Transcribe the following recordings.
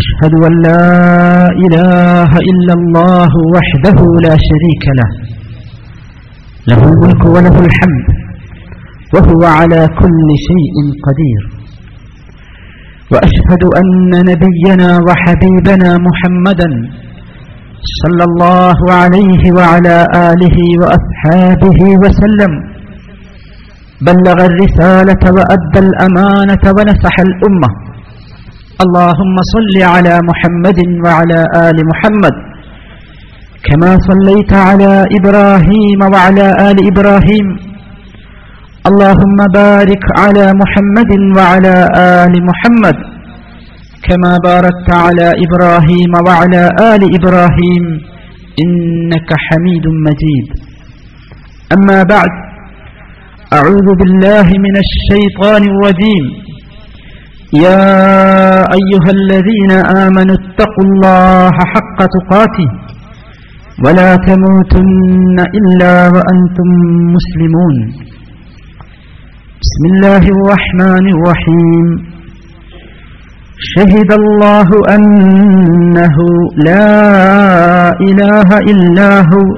أشهد أن لا إله إلا الله وحده لا شريك له. له الملك وله الحمد وهو على كل شيء قدير. وأشهد أن نبينا وحبيبنا محمدا صلى الله عليه وعلى آله وأصحابه وسلم. بلغ الرسالة وأدى الأمانة ونصح الأمة. اللهم صل على محمد وعلى آل محمد كما صليت على إبراهيم وعلى آل إبراهيم. اللهم بارك على محمد وعلى آل محمد كما باركت على إبراهيم وعلى آل إبراهيم. إنك حميد مجيد. أما بعد أعوذ بالله من الشيطان الرجيم. يا أيها الذين آمنوا اتقوا الله حق تقاته ولا تموتن إلا وأنتم مسلمون. بسم الله الرحمن الرحيم. شهد الله أنه لا إله إلا هو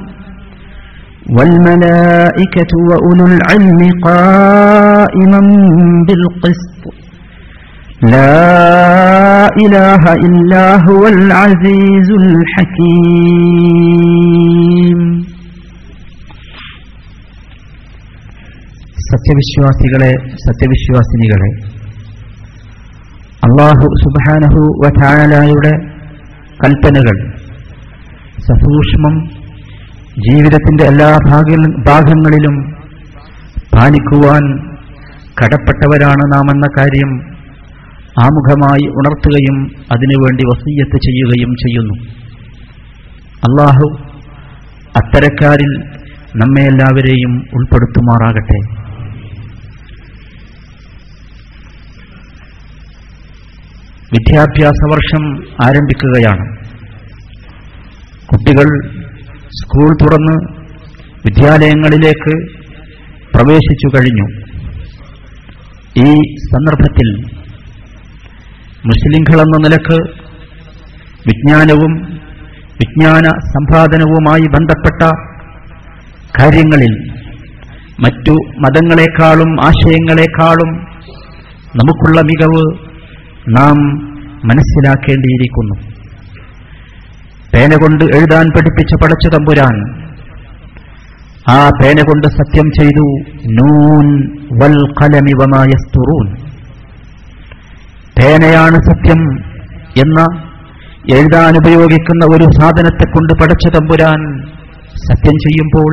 والملائكة وأولو العلم قائما بالقسط. لا إله إلا هو العزيز الحكيم സത്യവിശ്വാസികളെ സത്യവിശ്വാസിനികളെ അള്ളാഹു സുബാനഹു വധാലായുടെ കൽപ്പനകൾ സസൂക്ഷ്മം ജീവിതത്തിന്റെ എല്ലാ ഭാഗങ്ങളിലും പാലിക്കുവാൻ കടപ്പെട്ടവരാണ് നാം എന്ന കാര്യം ആമുഖമായി ഉണർത്തുകയും അതിനുവേണ്ടി വസീയത്ത് ചെയ്യുകയും ചെയ്യുന്നു. അള്ളാഹു അത്തരക്കാരിൽ നമ്മെ എല്ലാവരെയും ഉൾപ്പെടുത്തുമാറാകട്ടെ. വിദ്യാഭ്യാസ വർഷം ആരംഭിക്കുകയാണ്. കുട്ടികൾ സ്കൂൾ തുറന്ന് വിദ്യാലയങ്ങളിലേക്ക് പ്രവേശിച്ചു കഴിഞ്ഞു. ഈ സന്ദർഭത്തിൽ മുസ്ലിങ്ങളെന്ന നിലയ്ക്ക് വിജ്ഞാനവും വിജ്ഞാന സമ്പാദനവുമായി ബന്ധപ്പെട്ട കാര്യങ്ങളിൽ മറ്റു മതങ്ങളെക്കാളും ആശയങ്ങളെക്കാളും നമുക്കുള്ള മികവ് നാം മനസ്സിലാക്കേണ്ടിയിരിക്കുന്നു. പേന കൊണ്ട് എഴുതാൻ പഠിപ്പിച്ച പടച്ചു തമ്പുരാൻ ആ പേന കൊണ്ട് സത്യം ചെയ്തു നൂൻ വൽ കലമിവമായസ്തുറൂൻ പേനയാണ് സത്യം എന്ന എഴുതാൻ ഉപയോഗിക്കുന്ന ഒരു സാധനത്തെ കൊണ്ട് പടച്ച തമ്പുരാൻ സത്യം ചെയ്യുമ്പോൾ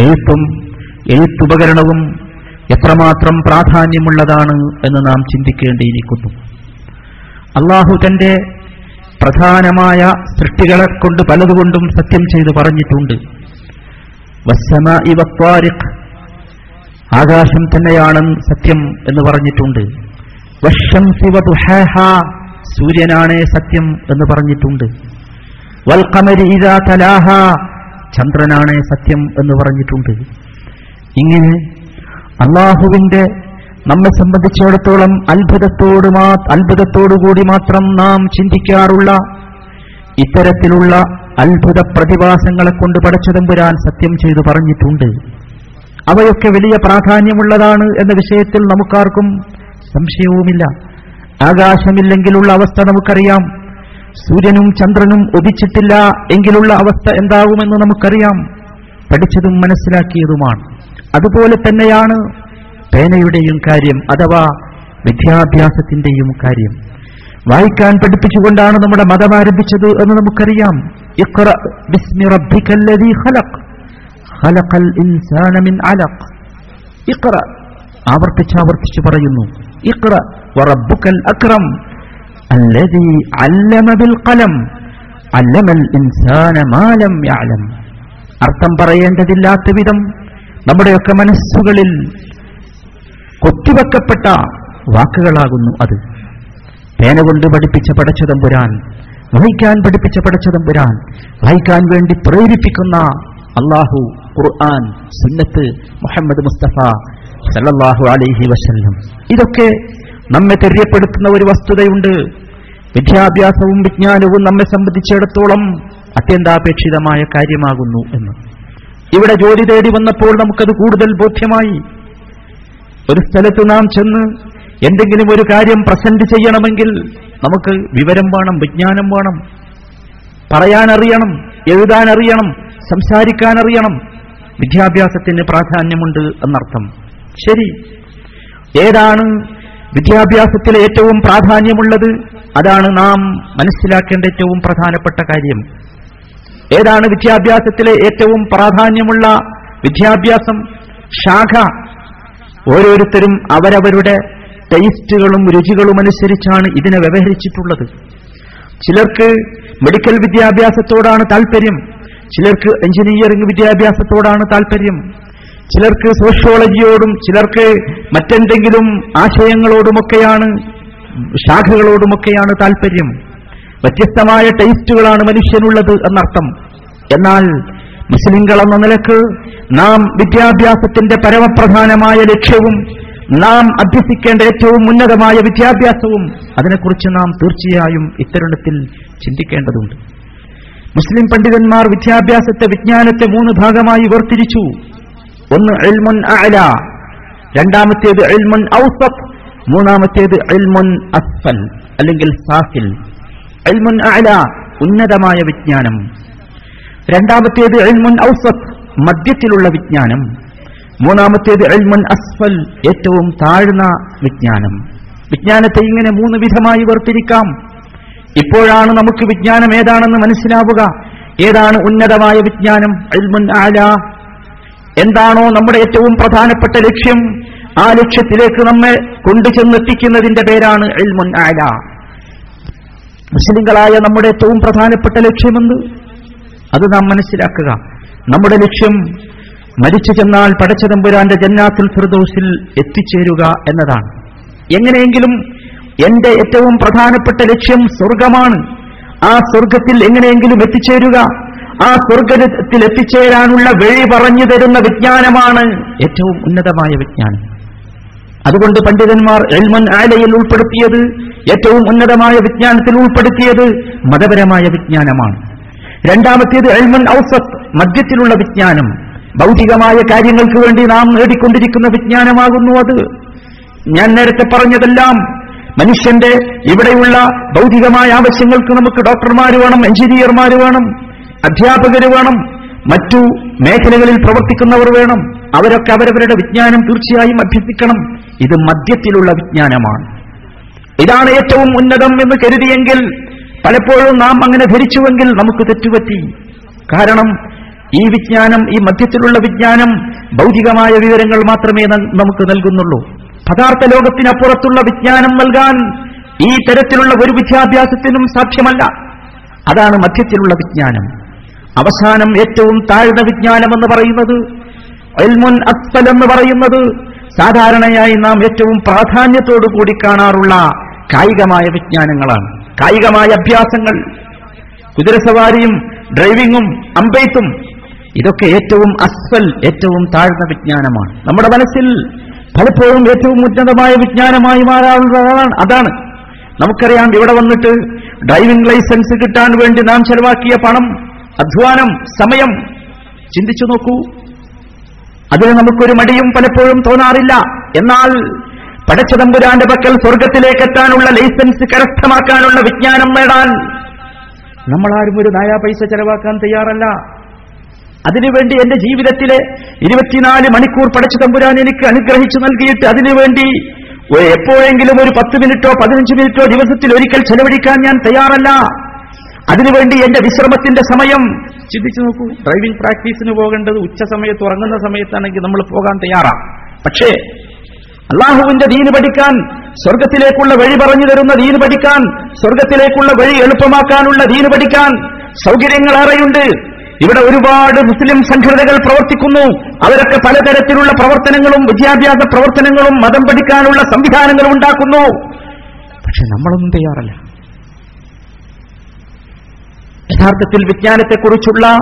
എഴുത്തും എഴുത്തുപകരണവും എത്രമാത്രം പ്രാധാന്യമുള്ളതാണ് എന്ന് നാം ചിന്തിക്കേണ്ടിയിരിക്കുന്നു. അള്ളാഹു തന്റെ പ്രധാനമായ സൃഷ്ടികളെ കൊണ്ട് പലതുകൊണ്ടും സത്യം ചെയ്തു പറഞ്ഞിട്ടുണ്ട്. ആകാശം തന്നെയാണ് സത്യം എന്ന് പറഞ്ഞിട്ടുണ്ട്. സൂര്യനാണേ സത്യം എന്ന് പറഞ്ഞിട്ടുണ്ട്. വൽക്കമരി ചന്ദ്രനാണേ സത്യം എന്ന് പറഞ്ഞിട്ടുണ്ട്. ഇങ്ങനെ അള്ളാഹുവിന്റെ നമ്മെ സംബന്ധിച്ചിടത്തോളം അത്ഭുതത്തോട് മാ അത്ഭുതത്തോടുകൂടി മാത്രം നാം ചിന്തിക്കാറുള്ള ഇത്തരത്തിലുള്ള അത്ഭുത പ്രതിഭാസങ്ങളെ കൊണ്ട് പടച്ചതമ്പുരാൻ സത്യം ചെയ്തു പറഞ്ഞിട്ടുണ്ട്. അവയൊക്കെ വലിയ പ്രാധാന്യമുള്ളതാണ് എന്ന വിഷയത്തിൽ നമുക്കാർക്കും സംശയവുമില്ല. ആകാശമില്ലെങ്കിലുള്ള അവസ്ഥ നമുക്കറിയാം. സൂര്യനും ചന്ദ്രനും ഉദിച്ചിട്ടില്ല എങ്കിലുള്ള അവസ്ഥ എന്താകുമെന്ന് നമുക്കറിയാം. പഠിച്ചതും മനസ്സിലാക്കിയതുമാണ്. അതുപോലെ തന്നെയാണ് പേനയുടെയും കാര്യം അഥവാ വിദ്യാഭ്യാസത്തിന്റെയും കാര്യം. വായിക്കാൻ പഠിപ്പിച്ചുകൊണ്ടാണ് നമ്മുടെ മതം ആരംഭിച്ചത് എന്ന് നമുക്കറിയാം. ആവർത്തിച്ചാവർത്തിച്ചു പറയുന്നു. ഇഖ്റ വറബ്ബുക്കൽ അക്രം അല്ലദീ അല്ലമ ബിൽ ഖലം അല്ലമൽ ഇൻസാന മാലം യഅലം അർത്ഥം പറയേണ്ടതില്ലാത്ത വിധം നമ്മുടെയൊക്കെ മനസ്സുകളിൽ കൊത്തിവെക്കപ്പെട്ട വാക്കുകളാകുന്നു അത്. പേന കൊണ്ട് പഠിപ്പിച്ച പടച്ചതമ്പുരാൻ വായിക്കാൻ പഠിപ്പിച്ച പടച്ചതമ്പുരാൻ വായിക്കാൻ വേണ്ടി പ്രേരിപ്പിക്കുന്ന അള്ളാഹു ഖുർആൻ സുന്നത്ത് മുഹമ്മദ് മുസ്തഫ സല്ലല്ലാഹു അലൈഹി വസല്ലം. ഇതൊക്കെ നമ്മെ തെര്യപ്പെടുത്തുന്ന ഒരു വസ്തുതയുണ്ട്. വിദ്യാഭ്യാസവും വിജ്ഞാനവും നമ്മെ സംബന്ധിച്ചിടത്തോളം അത്യന്താപേക്ഷിതമായ കാര്യമാകുന്നു എന്ന്. ഇവിടെ ജോലി തേടി വന്നപ്പോൾ നമുക്കത് കൂടുതൽ ബോധ്യമായി. ഒരു സ്ഥലത്ത് നാം ചെന്ന് എന്തെങ്കിലും ഒരു കാര്യം പ്രസന്റ് ചെയ്യണമെങ്കിൽ നമുക്ക് വിവരം വേണം വിജ്ഞാനം വേണം. പറയാനറിയണം എഴുതാനറിയണം സംസാരിക്കാനറിയണം. വിദ്യാഭ്യാസത്തിന് പ്രാധാന്യമുണ്ട് എന്നർത്ഥം. ശരി. ഏതാണ് വിദ്യാഭ്യാസത്തിലെ ഏറ്റവും പ്രാധാന്യമുള്ളത്? അതാണ് നാം മനസ്സിലാക്കേണ്ട ഏറ്റവും പ്രധാനപ്പെട്ട കാര്യം. ഏതാണ് വിദ്യാഭ്യാസത്തിലെ ഏറ്റവും പ്രാധാന്യമുള്ള വിദ്യാഭ്യാസം? ശാഖ. ഓരോരുത്തരും അവരവരുടെ ടേസ്റ്റുകളും രുചികളും അനുസരിച്ചാണ് ഇതിനെ വ്യവഹരിച്ചിട്ടുള്ളത്. ചിലർക്ക് മെഡിക്കൽ വിദ്യാഭ്യാസത്തോടാണ് താല്പര്യം ചിലർക്ക് എഞ്ചിനീയറിംഗ് വിദ്യാഭ്യാസത്തോടാണ് താല്പര്യം ചിലർക്ക് സോഷ്യോളജിയോടും ചിലർക്ക് മറ്റെന്തെങ്കിലും ആശയങ്ങളോടുമൊക്കെയാണ് ശാഖകളോടുമൊക്കെയാണ് താല്പര്യം വ്യത്യസ്തമായ ടേസ്റ്റുകളാണ് മനുഷ്യനുള്ളത് എന്നർത്ഥം. എന്നാൽ മുസ്ലിംകൾ എന്ന നിലയ്ക്ക് നാം വിദ്യാഭ്യാസത്തിന്റെ പരമപ്രധാനമായ ലക്ഷ്യവും നാം അഭ്യസിക്കേണ്ട ഏറ്റവും ഉന്നതമായ വിദ്യാഭ്യാസവും അതിനെക്കുറിച്ച് നാം തീർച്ചയായും ഇത്തരുണത്തിൽ ചിന്തിക്കേണ്ടതുണ്ട്. മുസ്ലിം പണ്ഡിതന്മാർ വിദ്യാഭ്യാസത്തെ വിജ്ഞാനത്തെ മൂന്ന് ഭാഗമായി വേർതിരിച്ചു. ഒന്ന് ഇൽമുൻ അല രണ്ടാമത്തേത് ഇൽമുൻ ഔസഫ് മൂന്നാമത്തേത് ഇൽമുൻ അസ്ഫൽ അല്ലെങ്കിൽ സാഫിൽ. ഇൽമുൻ അല ഉന്നതമായ വിജ്ഞാനം. രണ്ടാമത്തേത് ഇൽമുൻ ഔസഫ് മധ്യത്തിലുള്ള വിജ്ഞാനം. മൂന്നാമത്തേത് എൽമുൻ അസ്ഫൽ ഏറ്റവും താഴ്ന്ന വിജ്ഞാനം. വിജ്ഞാനത്തെ ഇങ്ങനെ മൂന്ന് വിധമായി വേർതിരിക്കാം. ഇപ്പോഴാണ് നമുക്ക് വിജ്ഞാനം ഏതാണെന്ന് മനസ്സിലാവുക. ഏതാണ് ഉന്നതമായ വിജ്ഞാനം? അൽമുൻ ആല എന്താണോ നമ്മുടെ ഏറ്റവും പ്രധാനപ്പെട്ട ലക്ഷ്യം ആ ലക്ഷ്യത്തിലേക്ക് നമ്മെ കൊണ്ടുചെന്നെത്തിക്കുന്നതിന്റെ പേരാണ് എൽമുൻ ആല. മുസ്ലിങ്ങളായ നമ്മുടെ ഏറ്റവും പ്രധാനപ്പെട്ട ലക്ഷ്യമെന്ത്? അത് നാം മനസ്സിലാക്കുക. നമ്മുടെ ലക്ഷ്യം മരിച്ചു ചെന്നാൽ പടച്ചതമ്പുരാന്റെ ജന്നാത്തുൽ ഫിർദോസിൽ എത്തിച്ചേരുക എന്നതാണ്. എങ്ങനെയെങ്കിലും എന്റെ ഏറ്റവും പ്രധാനപ്പെട്ട ലക്ഷ്യം സ്വർഗമാണ് ആ സ്വർഗത്തിൽ എങ്ങനെയെങ്കിലും എത്തിച്ചേരുക. ആ സ്വർഗത്തിൽ എത്തിച്ചേരാനുള്ള വഴി പറഞ്ഞു തരുന്ന വിജ്ഞാനമാണ് ഏറ്റവും ഉന്നതമായ വിജ്ഞാനം. അതുകൊണ്ട് പണ്ഡിതന്മാർ എൽമൻ ആലയിൽ ഉൾപ്പെടുത്തിയത് ഏറ്റവും ഉന്നതമായ വിജ്ഞാനത്തിൽ ഉൾപ്പെടുത്തിയത് മതപരമായ വിജ്ഞാനമാണ്. രണ്ടാമത്തേത് എൽമൻ ഔസത്ത് മദ്യത്തിലുള്ള വിജ്ഞാനം. ഭൗതികമായ കാര്യങ്ങൾക്ക് വേണ്ടി നാം നേടിക്കൊണ്ടിരിക്കുന്ന വിജ്ഞാനമാകുന്നു അത്. ഞാൻ നേരത്തെ പറഞ്ഞതെല്ലാം മനുഷ്യന്റെ ഇവിടെയുള്ള ഭൗതികമായ ആവശ്യങ്ങൾക്ക് നമുക്ക് ഡോക്ടർമാർ വേണം എഞ്ചിനീയർമാർ വേണം. അധ്യാപകർ വേണം മറ്റു മേഖലകളിൽ പ്രവർത്തിക്കുന്നവർ വേണം അവരൊക്കെ അവരവരുടെ വിജ്ഞാനം തീർച്ചയായും അഭ്യസിക്കണം. ഇത് മധ്യത്തിലുള്ള വിജ്ഞാനമാണ്. ഇതാണ് ഏറ്റവും ഉന്നതം എന്ന് കരുതിയെങ്കിൽ പലപ്പോഴും നാം അങ്ങനെ ധരിച്ചുവെങ്കിൽ നമുക്ക് തെറ്റുപറ്റി. കാരണം ഈ വിജ്ഞാനം ഈ മധ്യത്തിലുള്ള വിജ്ഞാനം ഭൗതികമായ വിവരങ്ങൾ മാത്രമേ നമുക്ക് നൽകുന്നുള്ളൂ. പദാർത്ഥ ലോകത്തിനപ്പുറത്തുള്ള വിജ്ഞാനം നൽകാൻ ഈ തരത്തിലുള്ള ഒരു വിദ്യാഭ്യാസത്തിനും സാധ്യമല്ല. അതാണ് മധ്യത്തിലുള്ള വിജ്ഞാനം. അവസാനം ഏറ്റവും താഴ്ന്ന വിജ്ഞാനം എന്ന് പറയുന്നത് എൽമുൻ അസ്ഫൽ എന്ന് പറയുന്നത് സാധാരണയായി നാം ഏറ്റവും പ്രാധാന്യത്തോടു കൂടി കാണാറുള്ള കായികമായ വിജ്ഞാനങ്ങളാണ്. കായികമായ അഭ്യാസങ്ങൾ കുതിരസവാരിയും ഡ്രൈവിംഗും അമ്പെയ്ത്തും ഇതൊക്കെ ഏറ്റവും അസ്ഫൽ ഏറ്റവും താഴ്ന്ന വിജ്ഞാനമാണ്. നമ്മുടെ മനസ്സിൽ പലപ്പോഴും ഏറ്റവും ഉന്നതമായ വിജ്ഞാനമായി മാറാറുള്ളതാണ് അതാണ്. നമുക്കറിയാം ഇവിടെ വന്നിട്ട് ഡ്രൈവിംഗ് ലൈസൻസ് കിട്ടാൻ വേണ്ടി നാം ചെലവാക്കിയ പണം അധ്വാനം സമയം. ചിന്തിച്ചു നോക്കൂ. അതിന് നമുക്കൊരു മടിയും പലപ്പോഴും തോന്നാറില്ല. എന്നാൽ പടച്ചതമ്പുരാന്റെ പക്കൽ സ്വർഗത്തിലേക്ക് എത്താനുള്ള ലൈസൻസ് കരസ്ഥമാക്കാനുള്ള വിജ്ഞാനം നേടാൻ നമ്മളാരും ഒരു നായാ പൈസ ചെലവാക്കാൻ തയ്യാറല്ല. അതിനുവേണ്ടി എന്റെ ജീവിതത്തിലെ ഇരുപത്തിനാല് മണിക്കൂർ പടച്ചു തമ്പുരാൻ എനിക്ക് അനുഗ്രഹിച്ചു നൽകിയിട്ട് അതിനുവേണ്ടി എപ്പോഴെങ്കിലും ഒരു പത്ത് മിനിറ്റോ പതിനഞ്ച് മിനിറ്റോ ദിവസത്തിൽ ഒരിക്കൽ ചെലവഴിക്കാൻ ഞാൻ തയ്യാറല്ല. അതിനുവേണ്ടി എന്റെ വിശ്രമത്തിന്റെ സമയം. ചിന്തിച്ചു നോക്കൂ. ഡ്രൈവിംഗ് പ്രാക്ടീസിന് പോകേണ്ടത് ഉച്ച സമയത്ത് ഉറങ്ങുന്ന സമയത്താണെങ്കിൽ നമ്മൾ പോകാൻ തയ്യാറാണ്. പക്ഷേ അള്ളാഹുവിന്റെ ദീന് പഠിക്കാൻ സ്വർഗത്തിലേക്കുള്ള വഴി പറഞ്ഞു തരുന്ന ദീന് പഠിക്കാൻ സ്വർഗത്തിലേക്കുള്ള വഴി എളുപ്പമാക്കാനുള്ള ദീന് പഠിക്കാൻ സൗകര്യങ്ങളേറെയുണ്ട് ഇവിടെ ഒരുപാട് മുസ്ലിം സംഘടനകൾ പ്രവർത്തിക്കുന്നു. അവരൊക്കെ പലതരത്തിലുള്ള പ്രവർത്തനങ്ങളും വിദ്യാഭ്യാസ പ്രവർത്തനങ്ങളും മതം പഠിക്കാനുള്ള സംവിധാനങ്ങളും ഉണ്ടാക്കുന്നു. പക്ഷെ നമ്മളൊന്നും തയ്യാറല്ല. യഥാർത്ഥത്തിൽ വിജ്ഞാനത്തെക്കുറിച്ചുള്ള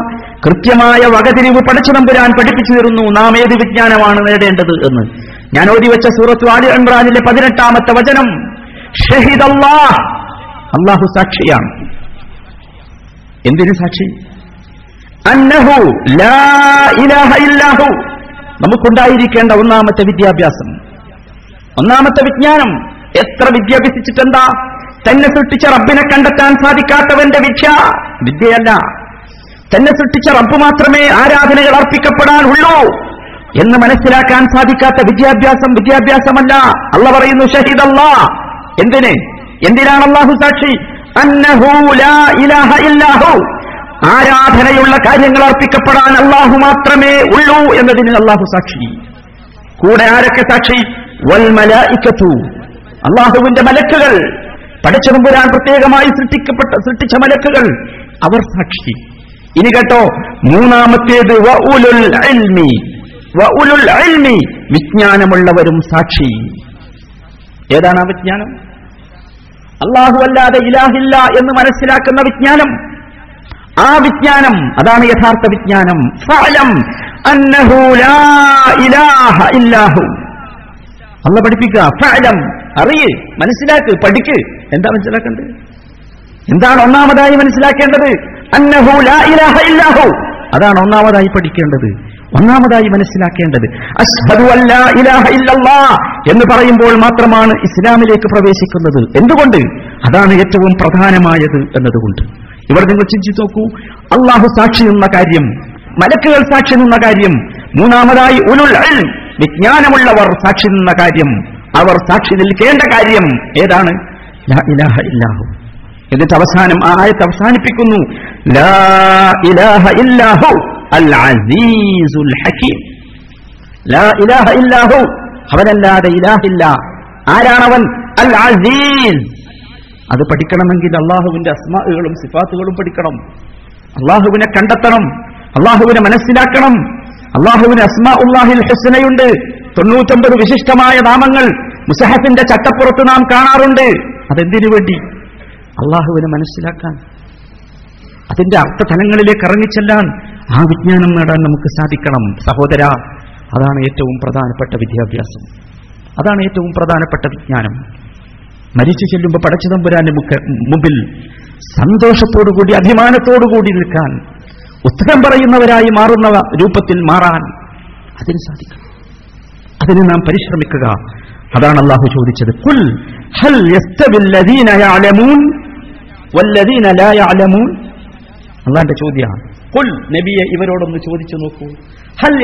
കൃത്യമായ വകതിരിവ് പടച്ചുതമ്പുരാൻ പഠിപ്പിച്ചു തരുന്നു. നാം ഏത് വിജ്ഞാനമാണ് നേടേണ്ടത് എന്ന്. ഞാൻ ഓതി വെച്ച സൂറത്തു ആലി ഇമ്രാനിലെ പതിനെട്ടാമത്തെ വചനം. ഷഹീദ് അള്ളാഹു സാക്ഷിയാണ്. എന്തിനു സാക്ഷി? അന്നഹു ലാ ഇലാഹ നമുക്കുണ്ടായിരിക്കേണ്ട ഒന്നാമത്തെ വിദ്യാഭ്യാസം. ഒന്നാമത്തെ വിജ്ഞാനം. എത്ര വിദ്യാഭ്യസിച്ചിട്ടെന്താ തന്നെ സൃഷ്ടിച്ച റബ്ബിനെ കണ്ടെത്താൻ സാധിക്കാത്തവന്റെ വിദ്യ വിദ്യയല്ല. തന്നെ സൃഷ്ടിച്ച റബ്ബ് മാത്രമേ ആരാധനകൾ അർപ്പിക്കപ്പെടാൻ ഉള്ളൂ എന്ന് മനസ്സിലാക്കാൻ സാധിക്കാത്ത വിദ്യാഭ്യാസം വിദ്യാഭ്യാസമല്ല. അല്ല പറയുന്നു ഷഹീദ് അല്ലാ എന്തിന്? എന്തിനാണ് അള്ളാഹു സാക്ഷി? ആരാധനയുള്ള കാര്യങ്ങൾ അർപ്പിക്കപ്പെടാൻ അള്ളാഹു മാത്രമേ ഉള്ളൂ എന്നതിന് അള്ളാഹു സാക്ഷി. കൂടെ ആരൊക്കെ സാക്ഷി? വൽ ഇക്കത്തു അള്ളാഹുവിന്റെ മലക്കുകൾ. പടച്ചതമ്പുരാൻ പ്രത്യേകമായി സൃഷ്ടിക്കപ്പെട്ട സൃഷ്ടിച്ച മലക്കുകൾ. അവർ സാക്ഷി. ഇനി കേട്ടോ മൂന്നാമത്തേത് വിജ്ഞാനമുള്ളവരും സാക്ഷി. ഏതാണ് ആ വിജ്ഞാനം? അള്ളാഹു അല്ലാതെ ഇലാഹില്ല എന്ന് മനസ്സിലാക്കുന്ന വിജ്ഞാനം. ആ വിജ്ഞാനം അതാണ് യഥാർത്ഥ വിജ്ഞാനം. ഫലം അന്നഹു ലാ ഇലാഹ ഇല്ലാഹു. അല്ല പഠിപ്പിക്കുക. ഫഅലം. അറിയ്. മനസ്സിലാക്ക്. പഠിക്ക്. എന്താ മനസ്സിലാക്കേണ്ടത്? എന്താണ് ഒന്നാമതായി മനസ്സിലാക്കേണ്ടത്? അന്നഹു ലാ ഇലാഹ അതാണ് ഒന്നാമതായി പഠിക്കേണ്ടത്. ഒന്നാമതായി മനസ്സിലാക്കേണ്ടത്. എന്ന് പറയുമ്പോൾ മാത്രമാണ് ഇസ്ലാമിലേക്ക് പ്രവേശിക്കുന്നത്. എന്തുകൊണ്ട്? അതാണ് ഏറ്റവും പ്രധാനമായത് എന്നതുകൊണ്ട്. ഇവിടെ നിങ്ങൾ ചിന്തിച്ചു നോക്കൂ. അള്ളാഹു സാക്ഷി നിന്ന കാര്യം മലക്കുകൾ സാക്ഷി നിന്ന കാര്യം മൂന്നാമതായി ഉലുൽ വിജ്ഞാനമുള്ളവർ സാക്ഷി നിന്ന കാര്യം അവർ സാക്ഷി നിൽക്കേണ്ട കാര്യം ഏതാണ്? ഇലാഹ എന്നിട്ട് അവസാനം ആ ആയത്ത് അവസാനിപ്പിക്കുന്നു. ഇലാഹ അസീസുൽ ലാ ഇലാഹ അവനല്ലാതെ ഇലാഹില്ല ആരാണവൻ? അൽ അസീസ് അത് പഠിക്കണമെങ്കിൽ അള്ളാഹുവിന്റെ അസ്മാകളും സിഫാത്തുകളും പഠിക്കണം. അള്ളാഹുവിനെ കണ്ടെത്തണം. അള്ളാഹുവിനെ മനസ്സിലാക്കണം. അള്ളാഹുവിന് അസ്മാ ഉള്ളാഹിൽ ഹസ്സനയുണ്ട് തൊണ്ണൂറ്റൊമ്പത് വിശിഷ്ടമായ നാമങ്ങൾ മുസഹത്തിന്റെ ചട്ടപ്പുറത്ത് നാം കാണാറുണ്ട്. അതെന്തിനു വേണ്ടി? അള്ളാഹുവിനെ മനസ്സിലാക്കാൻ. അതിന്റെ അർത്ഥതലങ്ങളിലേക്ക് ഇറങ്ങിച്ചെല്ലാൻ ആ വിജ്ഞാനം നേടാൻ നമുക്ക് സാധിക്കണം. സഹോദര അതാണ് ഏറ്റവും പ്രധാനപ്പെട്ട വിദ്യാഭ്യാസം. അതാണ് ഏറ്റവും പ്രധാനപ്പെട്ട വിജ്ഞാനം. മരിച്ചു ചെല്ലുമ്പോൾ പടച്ചതമ്പുരാന്റെ മുമ്പിൽ സന്തോഷത്തോടുകൂടി അഭിമാനത്തോടുകൂടി നിൽക്കാൻ ഉത്തരം പറയുന്നവരായി മാറുന്ന രൂപത്തിൽ മാറാൻ അതിന് സാധിക്കണം അതിന് നാം പരിശ്രമിക്കുക. അതാണ് അള്ളാഹു ചോദിച്ചത്. കുൽ ഹൽ അള്ളാന്റെ ചോദ്യമാണ്. കുൽ നബിയെ ഇവരോടൊന്ന് ചോദിച്ചു നോക്കൂ. ഹൽ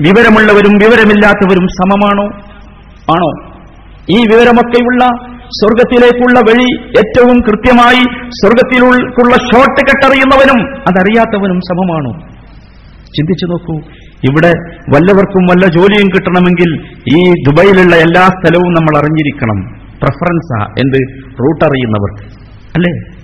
വിവരമുള്ളവരും വിവരമില്ലാത്തവരും സമമാണോ? ആണോ? ഈ വിവരമൊക്കെയുള്ള സ്വർഗത്തിലേക്കുള്ള വഴി ഏറ്റവും കൃത്യമായി സ്വർഗത്തിലുള്ള ഷോർട്ട് കട്ട് അറിയുന്നവനും അതറിയാത്തവനും സമമാണോ. ചിന്തിച്ചു നോക്കൂ ഇവിടെ വല്ലവർക്കും വല്ല ജോലിയും കിട്ടണമെങ്കിൽ ഈ ദുബൈയിലുള്ള എല്ലാ സ്ഥലവും നമ്മൾ അറിഞ്ഞിരിക്കണം. പ്രഫറൻസാ എന്ത്? റൂട്ട് അറിയുന്നവർക്ക്. അല്ലേ?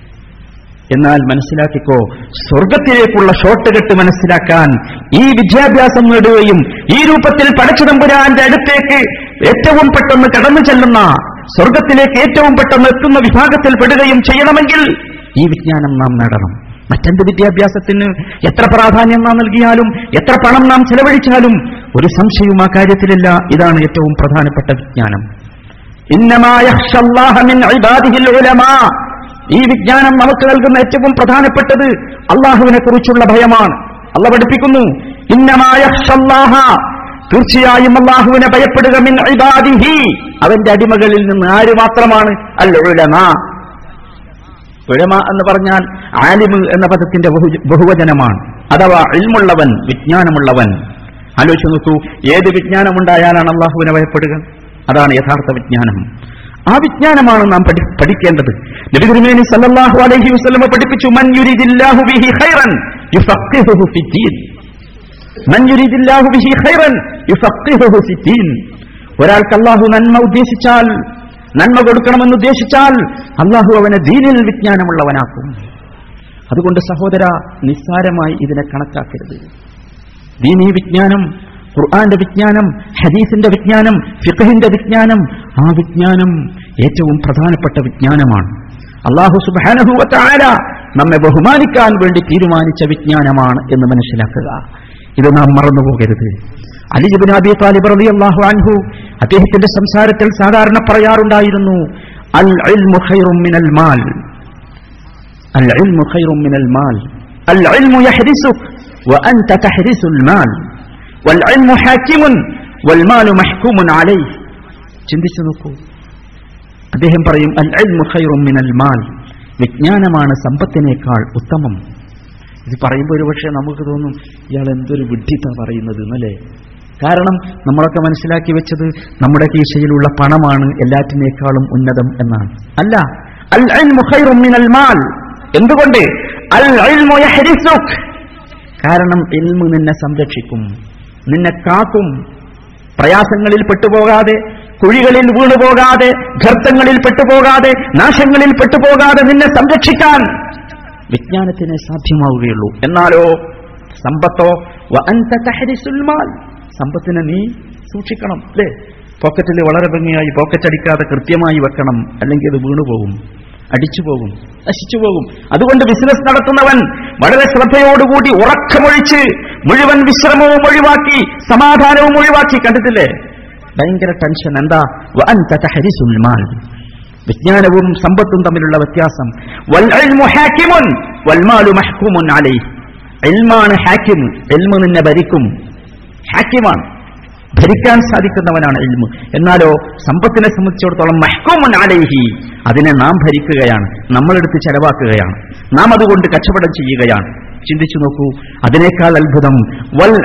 എന്നാൽ മനസ്സിലാക്കിക്കോ സ്വർഗത്തിലേക്കുള്ള ഷോർട്ട് കെട്ട് മനസ്സിലാക്കാൻ ഈ വിദ്യാഭ്യാസം നേടുകയും ഈ രൂപത്തിൽ പടച്ചുതമ്പുരാന്റെ അടുത്തേക്ക് ഏറ്റവും പെട്ടെന്ന് കടന്നു ചെല്ലുന്ന സ്വർഗത്തിലേക്ക് ഏറ്റവും പെട്ടെന്ന് എത്തുന്ന വിഭാഗത്തിൽ പെടുകയും ചെയ്യണമെങ്കിൽ ഈ വിജ്ഞാനം നാം നേടണം. മറ്റെന്ത് വിദ്യാഭ്യാസത്തിന് എത്ര പ്രാധാന്യം നാം നൽകിയാലും എത്ര പണം നാം ചെലവഴിച്ചാലും ഒരു സംശയവും ആ കാര്യത്തിലില്ല. ഇതാണ് ഏറ്റവും പ്രധാനപ്പെട്ട വിജ്ഞാനം. ഈ വിജ്ഞാനം നമുക്ക് നൽകുന്ന ഏറ്റവും പ്രധാനപ്പെട്ടത് അള്ളാഹുവിനെ കുറിച്ചുള്ള ഭയമാണ്. അള്ള പഠിപ്പിക്കുന്നു. ഇന്നമായ തീർച്ചയായും അള്ളാഹുവിനെ ഭയപ്പെടുക മിൻ ഇബാദിഹി. അവന്റെ അടിമകളിൽ നിന്ന് ആര് മാത്രമാണ്? അൽ ഉലമ എന്ന് പറഞ്ഞാൽ ആലിമ് എന്ന പദത്തിന്റെ ബഹുവചനമാണ്. അഥവാ ഇൽമുള്ളവൻ വിജ്ഞാനമുള്ളവൻ. ആലോചിച്ചു നോക്കൂ ഏത് വിജ്ഞാനമുണ്ടായാലാണ് അള്ളാഹുവിനെ ഭയപ്പെടുക? അതാണ് യഥാർത്ഥ വിജ്ഞാനം. ആ വിജ്ഞാനമാണ് നാം പഠിക്കേണ്ടത്. നബി തിരുമേനി സല്ലല്ലാഹു അലൈഹി പഠിപ്പിച്ചു മൻ യുരിദില്ലാഹു ബിഹി ഖൈറൻ യുഫഖിഹുഹു ഫിദ്ദീൻ. ഒരാൾക്ക് അള്ളാഹു നന്മ ഉദ്ദേശിച്ചാൽ നന്മ കൊടുക്കണമെന്ന് ഉദ്ദേശിച്ചാൽ അള്ളാഹു അവനെ ദീനിൽ വിജ്ഞാനമുള്ളവനാക്കും. അതുകൊണ്ട് സഹോദര നിസ്സാരമായി ഇതിനെ കണക്കാക്കരുത്. ദീനി വിജ്ഞാനം ഖുർആന്റെ വിജ്ഞാനം ഹദീസിന്റെ വിജ്ഞാനം ഫിഖഹിന്റെ വിജ്ഞാനം ആ വിജ്ഞാനം ഏറ്റവും പ്രധാനപ്പെട്ട വിജ്ഞാനമാണ്. അള്ളാഹു സുബാനഹുവത്തായ നമ്മെ ബഹുമാനിക്കാൻ വേണ്ടി തീരുമാനിച്ച വിജ്ഞാനമാണ് എന്ന് മനസ്സിലാക്കുക. ഇത് നാം മറന്നുപോകരുത് അലിജുബിൻ അബി താലിബ് റബി അള്ളാഹു അൻഹു അദ്ദേഹത്തിന്റെ സംസാരത്തിൽ സാധാരണ പറയാറുണ്ടായിരുന്നു അൽ ഇൽമു ഖൈറും മിനൽ മാൽ അൽ ഇൽമു ഖൈറും മിനൽ മാൽ അൽ ഇൽമു യഹ്രിസുക് وأنت تحرس المال والعلم حاكم والمال محكوم عليه ചിന്തിച്ചു നോക്കൂ അദ്ദേഹം പറയും അൽ ഇൽമു ഖൈറും മിനൽ മാൽ വിജ്ഞാനമാണ് സമ്പത്തിനേക്കാൾ ഉത്തമം ഇത് പറയുമ്പോൾ ഒരുപക്ഷെ നമുക്ക് തോന്നും ഇയാൾ എന്തൊരു വിഡ്ഢിത്ത പറയുന്നത് എന്നല്ലേ? കാരണം നമ്മളൊക്കെ മനസ്സിലാക്കി വെച്ചത് നമ്മുടെ കീശയിലുള്ള പണമാണ് എല്ലാറ്റിനേക്കാളും ഉന്നതം എന്നാണ്. അല്ല അൽ മാൽ എന്തുകൊണ്ട്? അൽ കാരണം ഇൽമു നിന്നെ സംരക്ഷിക്കും നിന്നെ കാക്കും. പ്രയാസങ്ങളിൽ പെട്ടുപോകാതെ കുഴികളിൽ വീണുപോകാതെ ഗർത്തങ്ങളിൽ പെട്ടുപോകാതെ നാശങ്ങളിൽ പെട്ടുപോകാതെ നിന്നെ സംരക്ഷിക്കാൻ. വിജ്ഞാനത്തിന് സാധ്യമാവുകയുള്ളൂ. എന്നാലോ? സമ്പത്തോ? മാൽ. സമ്പത്തിനെ നീ സൂക്ഷിക്കണം. അല്ലേ പോക്കറ്റിൽ വളരെ ഭംഗിയായി പോക്കറ്റ് അടിക്കാതെ കൃത്യമായി വെക്കണം. അല്ലെങ്കിൽ അത് വീണുപോകും. അടിച്ചു പോകും നശിച്ചു പോകും അതുകൊണ്ട് ബിസിനസ് നടത്തുന്നവൻ വളരെ ശ്രദ്ധയോടുകൂടി ഉറക്കമൊഴിച്ച് മുഴുവൻ വിശ്രമവും ഒഴിവാക്കി സമാധാനവും ഒഴിവാക്കി. കണ്ടിട്ടില്ലേ? ഭയങ്കര ടെൻഷൻ. എന്താ? മാൽ. വിജ്ഞാനവും സമ്പത്തും തമ്മിലുള്ള വ്യത്യാസം. ഇൽമു നിന്നെ ഭരിക്കും. ഹാക്കിമാണ്. ഭരിക്കാൻ സാധിക്കുന്നവനാണ് എൽമ് എന്നാലോ സമ്പത്തിനെ സംബന്ധിച്ചിടത്തോളം മഹ്കൂമുൻ അലൈഹി. അതിനെ നാം ഭരിക്കുകയാണ് നമ്മളെടുത്ത് ചെലവാക്കുകയാണ്. നാം അതുകൊണ്ട് കച്ചവടം ചെയ്യുകയാണ്. ചിന്തിച്ചു നോക്കൂ അതിനേക്കാൾ അത്ഭുതം വൽ